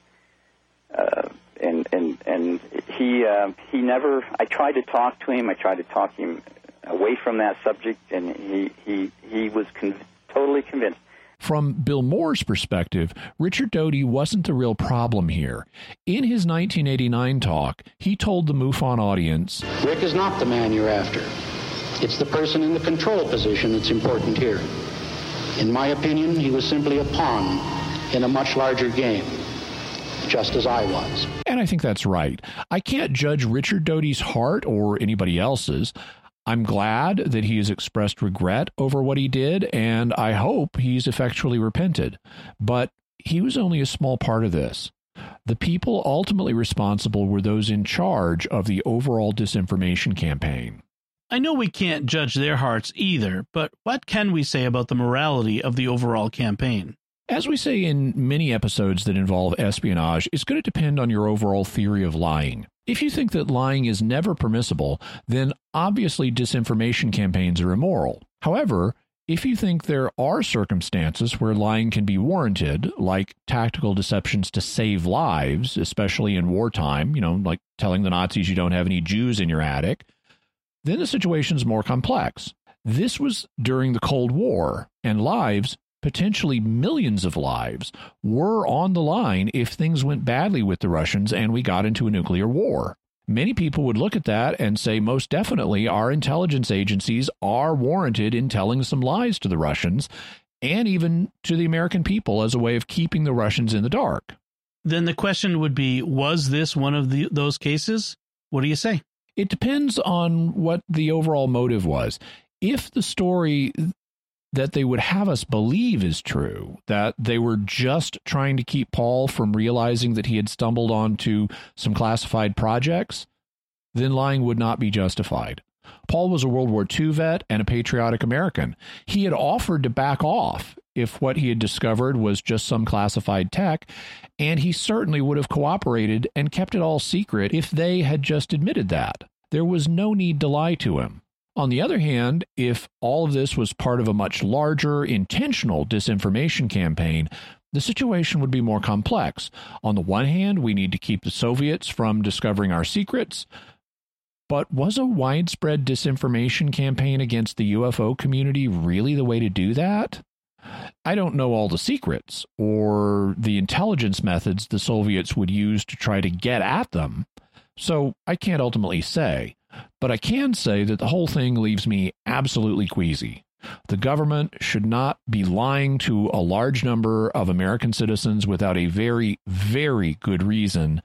uh, and and and he uh, he never. I tried to talk to him. I tried to talk him away from that subject, and he he he was con- totally convinced from Bill Moore's perspective, Richard Doty wasn't the real problem here. In his 1989 talk, he told the MUFON audience Rick is not the man you're after. It's the person in the control position that's important here. In my opinion, he was simply a pawn in a much larger game just as I was. And I think that's right. I can't judge Richard Doty's heart or anybody else's. I'm glad that he has expressed regret over what he did, and I hope he's effectually repented. But he was only a small part of this. The people ultimately responsible were those in charge of the overall disinformation campaign. I know we can't judge their hearts either, but what can we say about the morality of the overall campaign? As we say in many episodes that involve espionage, it's going to depend on your overall theory of lying. If you think that lying is never permissible, then obviously disinformation campaigns are immoral. However, if you think there are circumstances where lying can be warranted, like tactical deceptions to save lives, especially in wartime, you know, like telling the Nazis you don't have any Jews in your attic, then the situation is more complex. This was during the Cold War, and lives potentially millions of lives were on the line if things went badly with the Russians and we got into a nuclear war. Many people would look at that and say, most definitely, our intelligence agencies are warranted in telling some lies to the Russians and even to the American people as a way of keeping the Russians in the dark. Then the question would be was this one of the, those cases? What do you say? It depends on what the overall motive was. If the story that they would have us believe is true, that they were just trying to keep Paul from realizing that he had stumbled onto some classified projects, then lying would not be justified. Paul was a World War II vet and a patriotic American. He had offered to back off if what he had discovered was just some classified tech, and he certainly would have cooperated and kept it all secret if they had just admitted that. There was no need to lie to him. On the other hand, if all of this was part of a much larger, intentional disinformation campaign, the situation would be more complex. On the one hand, we need to keep the Soviets from discovering our secrets. But was a widespread disinformation campaign against the UFO community really the way to do that? I don't know all the secrets or the intelligence methods the Soviets would use to try to get at them, so I can't ultimately say. But I can say that the whole thing leaves me absolutely queasy. The government should not be lying to a large number of American citizens without a very, very good reason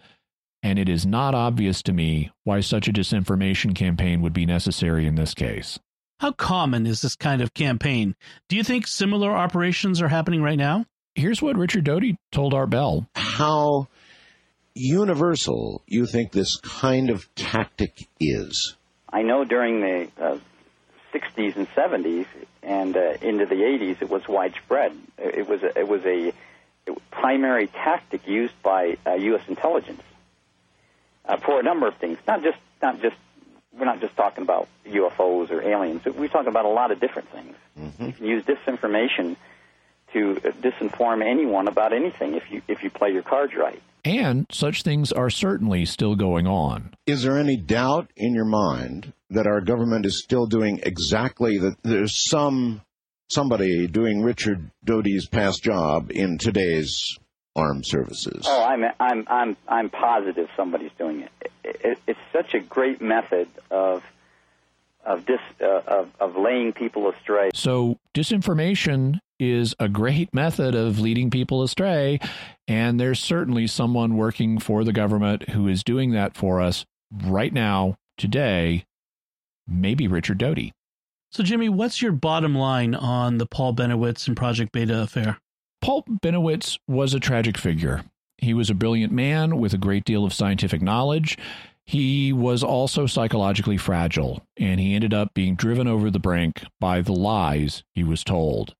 and it is not obvious to me why such a disinformation campaign would be necessary in this case. How common is this kind of campaign? Do you think similar operations are happening right now? Here's what Richard Doty told Art Bell. How universal you think this kind of tactic is? I know during the uh, 60s and 70s and uh, into the 80s, it was widespread. It was a, it was a primary tactic used by uh, U.S. intelligence uh, for a number of things. Not just not just we're not just talking about UFOs or aliens. We're talking about a lot of different things. Mm-hmm. You can use disinformation to disinform anyone about anything if you if you play your cards right. And such things are certainly still going on. Is there any doubt in your mind that our government is still doing exactly that? There's some somebody doing Richard Doty's past job in today's armed services. Oh, I'm I'm I'm I'm positive somebody's doing it. it, it it's such a great method of of dis uh, of of laying people astray. So disinformation is a great method of leading people astray, and there's certainly someone working for the government who is doing that for us right now today. Maybe Richard Doty. So, Jimmy, what's your bottom line on the Paul Bennewitz and Project Beta affair? Paul Bennewitz was a tragic figure. He was a brilliant man with a great deal of scientific knowledge. He was also psychologically fragile, and he ended up being driven over the brink by the lies he was told.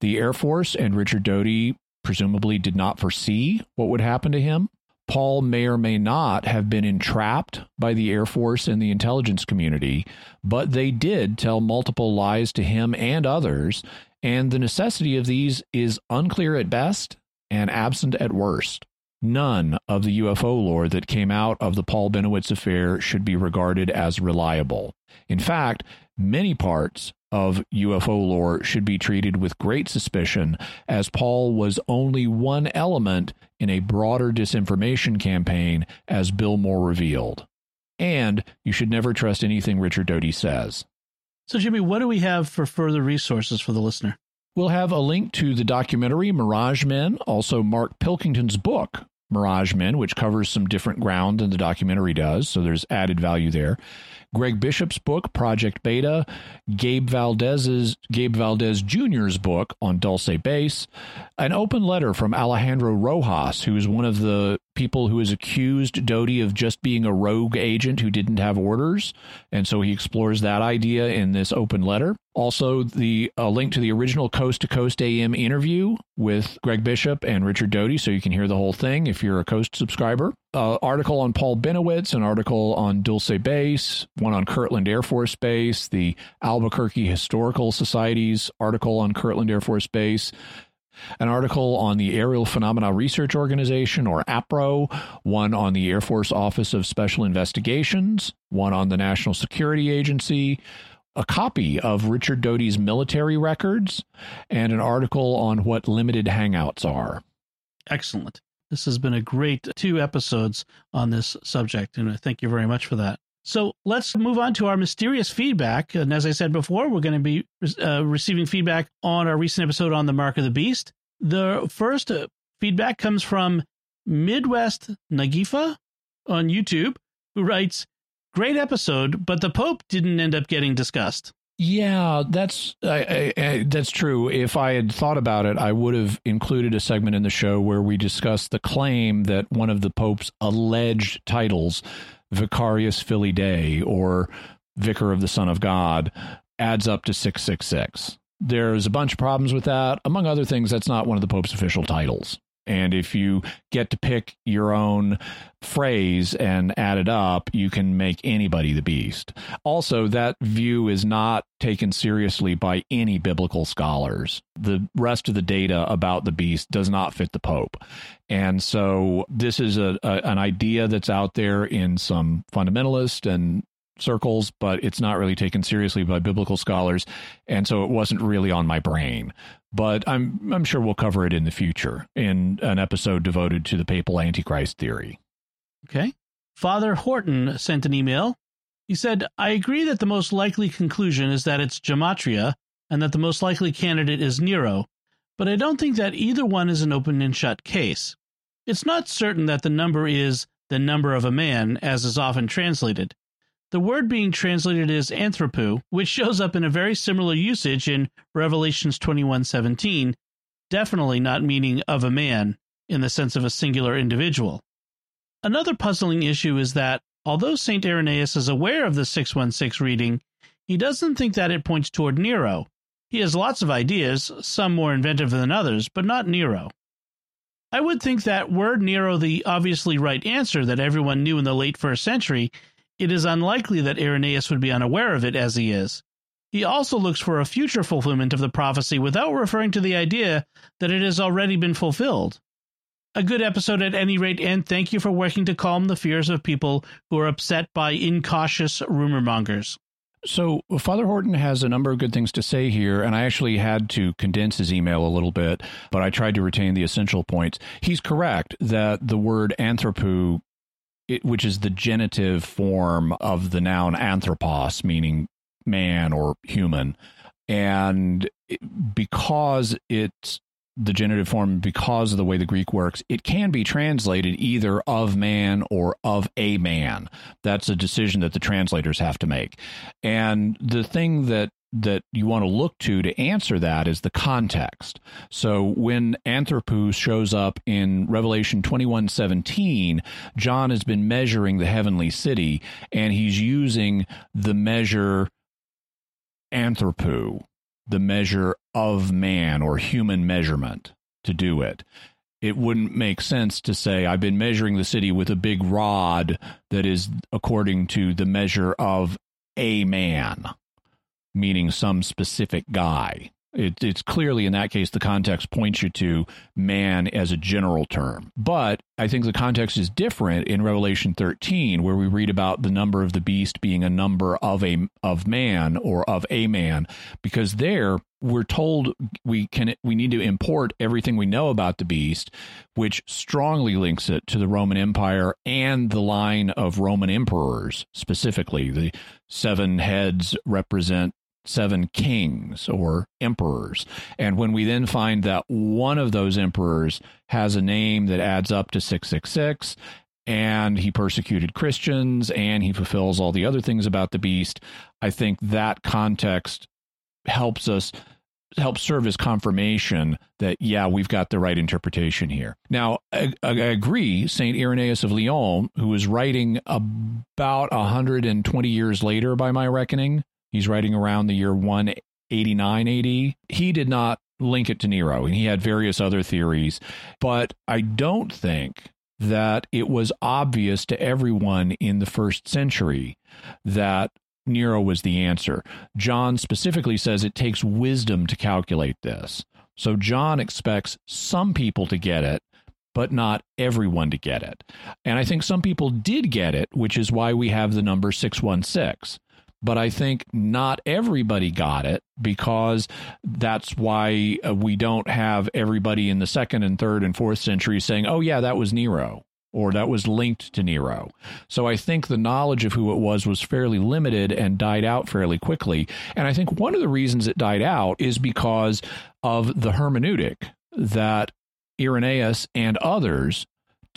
The Air Force and Richard Doty presumably did not foresee what would happen to him. Paul may or may not have been entrapped by the Air Force and the intelligence community, but they did tell multiple lies to him and others, and the necessity of these is unclear at best and absent at worst. None of the UFO lore that came out of the Paul Bennewitz affair should be regarded as reliable. In fact, many parts of UFO lore should be treated with great suspicion, as Paul was only one element in a broader disinformation campaign, as Bill Moore revealed. And you should never trust anything Richard Doty says. So, Jimmy, what do we have for further resources for the listener? We'll have a link to the documentary Mirage Men, also Mark Pilkington's book, Mirage Men, which covers some different ground than the documentary does. So there's added value there. Greg Bishop's book, Project Beta, Gabe Valdez's Gabe Valdez Jr.'s book on Dulce Base, an open letter from Alejandro Rojas, who is one of the people who has accused Doty of just being a rogue agent who didn't have orders. And so he explores that idea in this open letter. Also, the a link to the original Coast to Coast AM interview with Greg Bishop and Richard Doty, so you can hear the whole thing if you're a Coast subscriber. Uh, article on Paul Bennewitz, an article on Dulce Base, one on Kirtland Air Force Base, the Albuquerque Historical Society's article on Kirtland Air Force Base, an article on the Aerial Phenomena Research Organization, or APRO, one on the Air Force Office of Special Investigations, one on the National Security Agency, a copy of Richard Doty's military records, and an article on what limited hangouts are. Excellent. This has been a great two episodes on this subject, and I thank you very much for that. So let's move on to our mysterious feedback. And as I said before, we're going to be uh, receiving feedback on our recent episode on the Mark of the Beast. The first uh, feedback comes from Midwest Nagifa on YouTube, who writes, Great episode, but the Pope didn't end up getting discussed. Yeah, that's I, I, I, that's true. If I had thought about it, I would have included a segment in the show where we discuss the claim that one of the Pope's alleged titles, Vicarius Filii Dei or Vicar of the Son of God, adds up to six six six. There's a bunch of problems with that. Among other things, that's not one of the Pope's official titles. And if you get to pick your own phrase and add it up, you can make anybody the beast. Also, that view is not taken seriously by any biblical scholars. The rest of the data about the beast does not fit the Pope. And so this is a, a an idea that's out there in some fundamentalist and circles, but it's not really taken seriously by biblical scholars, and so it wasn't really on my brain. But I'm I'm sure we'll cover it in the future in an episode devoted to the papal antichrist theory. Okay. Father Horton sent an email. He said, I agree that the most likely conclusion is that it's Gematria and that the most likely candidate is Nero, but I don't think that either one is an open and shut case. It's not certain that the number is the number of a man, as is often translated. The word being translated is anthropo, which shows up in a very similar usage in Revelations 21:17, definitely not meaning of a man in the sense of a singular individual. Another puzzling issue is that although St. Irenaeus is aware of the 616 reading, he doesn't think that it points toward Nero. He has lots of ideas, some more inventive than others, but not Nero. I would think that were Nero the obviously right answer that everyone knew in the late first century, it is unlikely that Irenaeus would be unaware of it as he is. He also looks for a future fulfillment of the prophecy without referring to the idea that it has already been fulfilled. A good episode at any rate, and thank you for working to calm the fears of people who are upset by incautious rumor mongers. So, Father Horton has a number of good things to say here, and I actually had to condense his email a little bit, but I tried to retain the essential points. He's correct that the word anthropo it, which is the genitive form of the noun anthropos, meaning man or human. And because it's the genitive form, because of the way the Greek works, it can be translated either of man or of a man. That's a decision that the translators have to make. And the thing that that you want to look to to answer that is the context. So when Anthropos shows up in Revelation 21:17, John has been measuring the heavenly city and he's using the measure anthropo, the measure of man or human measurement to do it. It wouldn't make sense to say I've been measuring the city with a big rod that is according to the measure of a man meaning some specific guy. It, it's clearly in that case the context points you to man as a general term. But I think the context is different in Revelation 13, where we read about the number of the beast being a number of a of man or of a man, because there we're told we can we need to import everything we know about the beast, which strongly links it to the Roman Empire and the line of Roman emperors specifically. The seven heads represent seven kings or emperors. And when we then find that one of those emperors has a name that adds up to 666, and he persecuted Christians and he fulfills all the other things about the beast, I think that context helps us help serve as confirmation that yeah we've got the right interpretation here now i, I agree saint irenaeus of lyon who was writing about 120 years later by my reckoning He's writing around the year 189 AD. He did not link it to Nero, and he had various other theories. But I don't think that it was obvious to everyone in the first century that Nero was the answer. John specifically says it takes wisdom to calculate this. So John expects some people to get it, but not everyone to get it. And I think some people did get it, which is why we have the number 616 but I think not everybody got it because that's why uh, we don't have everybody in the second and third and fourth century saying, oh, yeah, that was Nero or that was linked to Nero. So I think the knowledge of who it was was fairly limited and died out fairly quickly. And I think one of the reasons it died out is because of the hermeneutic that Irenaeus and others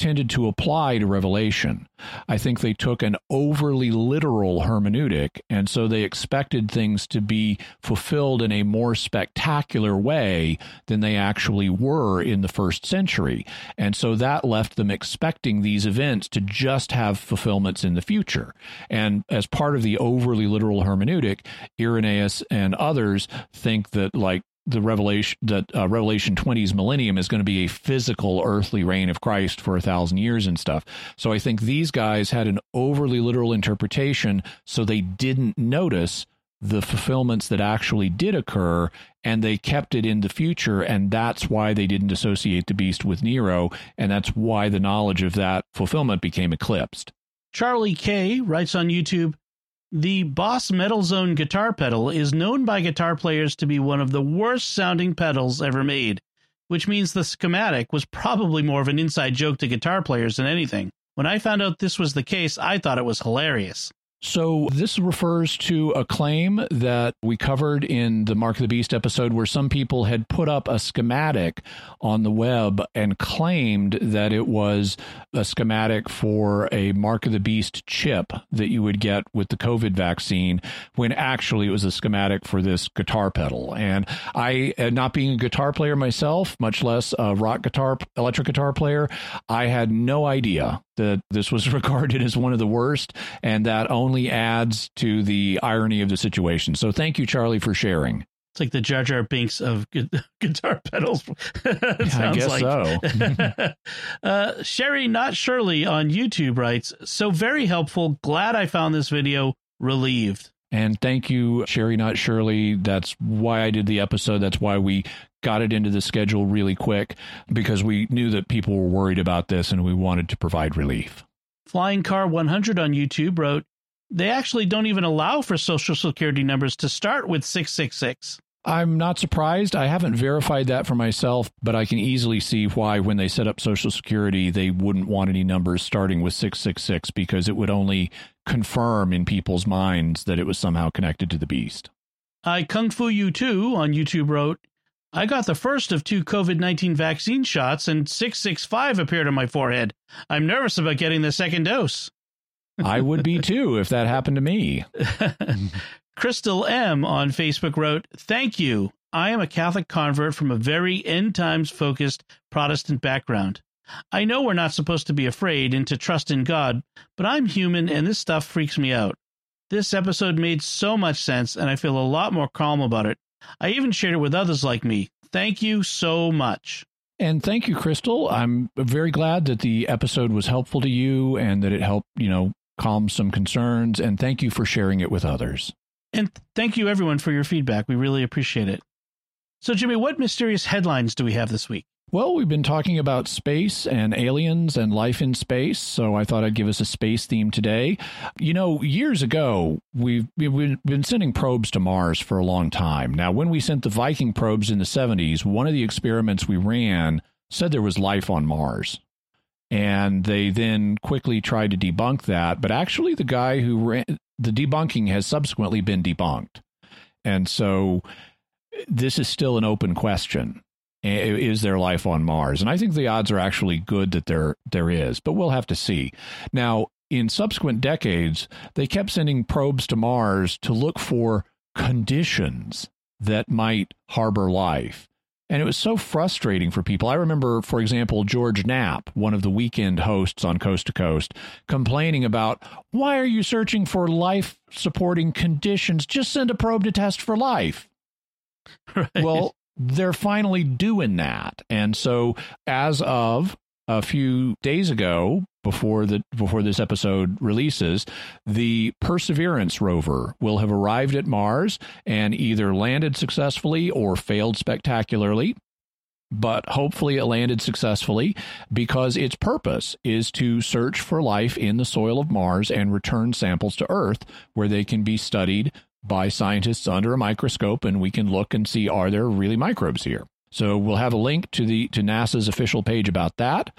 tended to apply to Revelation. I think they took an overly literal hermeneutic, and so they expected things to be fulfilled in a more spectacular way than they actually were in the first century. And so that left them expecting these events to just have fulfillments in the future. And as part of the overly literal hermeneutic, Irenaeus and others think that, like, the revelation that uh, revelation 20's millennium is going to be a physical earthly reign of christ for a thousand years and stuff. So i think these guys had an overly literal interpretation so they didn't notice the fulfillments that actually did occur and they kept it in the future and that's why they didn't associate the beast with nero and that's why the knowledge of that fulfillment became eclipsed. Charlie k writes on youtube the Boss Metal Zone guitar pedal is known by guitar players to be one of the worst sounding pedals ever made, which means the schematic was probably more of an inside joke to guitar players than anything. When I found out this was the case, I thought it was hilarious. So, this refers to a claim that we covered in the Mark of the Beast episode where some people had put up a schematic on the web and claimed that it was a schematic for a Mark of the Beast chip that you would get with the COVID vaccine, when actually it was a schematic for this guitar pedal. And I, uh, not being a guitar player myself, much less a rock guitar, electric guitar player, I had no idea that this was regarded as one of the worst, and that only adds to the irony of the situation. So thank you, Charlie, for sharing. It's like the Jar Jar Binks of gu- guitar pedals. I guess like. so. uh, Sherry, not Shirley, on YouTube writes, "So very helpful. Glad I found this video. Relieved." And thank you, Sherry, not Shirley. That's why I did the episode. That's why we got it into the schedule really quick because we knew that people were worried about this and we wanted to provide relief. Flying Car 100 on YouTube wrote, they actually don't even allow for social security numbers to start with 666. I'm not surprised. I haven't verified that for myself, but I can easily see why, when they set up Social Security, they wouldn't want any numbers starting with 666 because it would only confirm in people's minds that it was somehow connected to the beast. I Kung Fu You Too on YouTube wrote, I got the first of two COVID 19 vaccine shots and 665 appeared on my forehead. I'm nervous about getting the second dose. I would be too if that happened to me. Crystal M on Facebook wrote, Thank you. I am a Catholic convert from a very end times focused Protestant background. I know we're not supposed to be afraid and to trust in God, but I'm human and this stuff freaks me out. This episode made so much sense and I feel a lot more calm about it. I even shared it with others like me. Thank you so much. And thank you, Crystal. I'm very glad that the episode was helpful to you and that it helped, you know, calm some concerns. And thank you for sharing it with others. And thank you, everyone, for your feedback. We really appreciate it. So, Jimmy, what mysterious headlines do we have this week? Well, we've been talking about space and aliens and life in space, so I thought I'd give us a space theme today. You know, years ago, we've, we've been sending probes to Mars for a long time. Now, when we sent the Viking probes in the 70s, one of the experiments we ran said there was life on Mars. And they then quickly tried to debunk that, but actually, the guy who ran the debunking has subsequently been debunked. And so this is still an open question is there life on Mars? And I think the odds are actually good that there there is, but we'll have to see. Now, in subsequent decades, they kept sending probes to Mars to look for conditions that might harbor life. And it was so frustrating for people. I remember, for example, George Knapp, one of the weekend hosts on Coast to Coast, complaining about why are you searching for life supporting conditions? Just send a probe to test for life. Right. Well, they're finally doing that. And so as of a few days ago before the before this episode releases the perseverance rover will have arrived at mars and either landed successfully or failed spectacularly but hopefully it landed successfully because its purpose is to search for life in the soil of Mars and return samples to Earth where they can be studied by scientists under a microscope and we can look and see are there really microbes here. So we'll have a link to the to NASA's official page about that.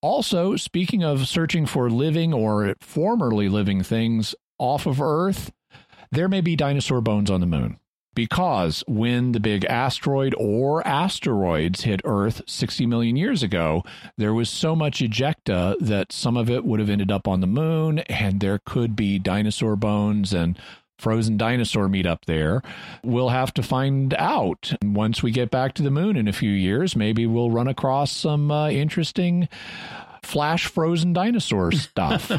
Also, speaking of searching for living or formerly living things off of Earth, there may be dinosaur bones on the moon. because when the big asteroid or asteroids hit Earth 60 million years ago, there was so much ejecta that some of it would have ended up on the moon, and there could be dinosaur bones and frozen dinosaur meat up there. We'll have to find out. Once we get back to the moon in a few years, maybe we'll run across some uh, interesting flash frozen dinosaur stuff.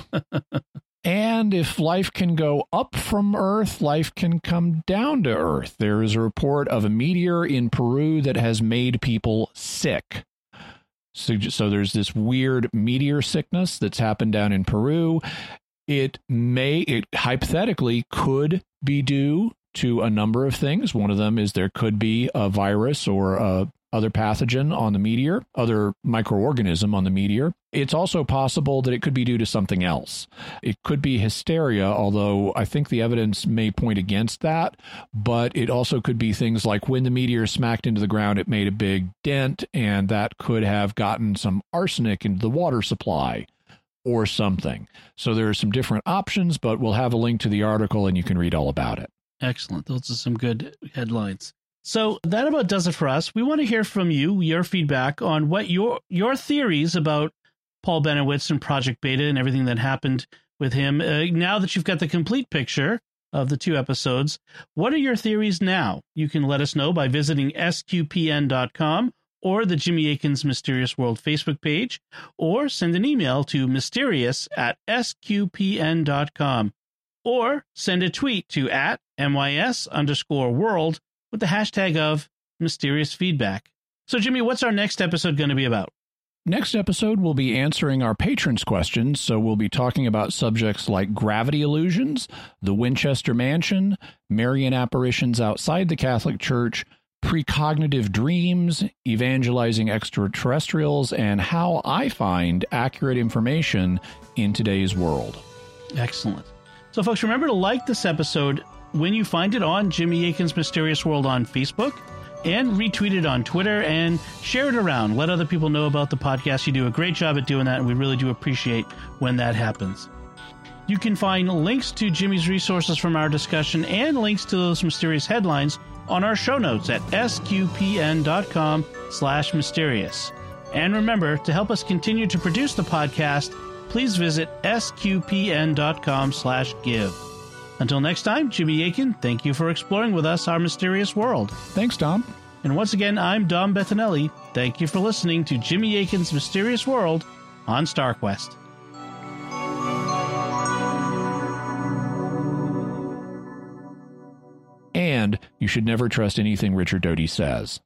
And if life can go up from Earth, life can come down to Earth. There is a report of a meteor in Peru that has made people sick. So, so there's this weird meteor sickness that's happened down in Peru. It may, it hypothetically could be due to a number of things. One of them is there could be a virus or a other pathogen on the meteor, other microorganism on the meteor. It's also possible that it could be due to something else. It could be hysteria, although I think the evidence may point against that. But it also could be things like when the meteor smacked into the ground, it made a big dent, and that could have gotten some arsenic into the water supply or something. So there are some different options, but we'll have a link to the article and you can read all about it. Excellent. Those are some good headlines. So that about does it for us. We want to hear from you, your feedback on what your your theories about Paul Bennewitz and Project Beta and everything that happened with him. Uh, now that you've got the complete picture of the two episodes, what are your theories now? You can let us know by visiting sqpn.com or the Jimmy Akin's Mysterious World Facebook page, or send an email to mysterious at sqpn.com, or send a tweet to at mys underscore world with the hashtag of mysterious feedback. So, Jimmy, what's our next episode going to be about? Next episode, we'll be answering our patrons' questions. So, we'll be talking about subjects like gravity illusions, the Winchester Mansion, Marian apparitions outside the Catholic Church, precognitive dreams, evangelizing extraterrestrials, and how I find accurate information in today's world. Excellent. So, folks, remember to like this episode when you find it on Jimmy Akin's Mysterious World on Facebook and retweet it on Twitter and share it around. Let other people know about the podcast. You do a great job at doing that, and we really do appreciate when that happens. You can find links to Jimmy's resources from our discussion and links to those mysterious headlines on our show notes at sqpn.com slash mysterious. And remember, to help us continue to produce the podcast, please visit sqpn.com slash give. Until next time, Jimmy Akin, thank you for exploring with us our mysterious world. Thanks, Dom. And once again, I'm Dom Bettinelli. Thank you for listening to Jimmy Akin's Mysterious World on StarQuest. And you should never trust anything Richard Doty says.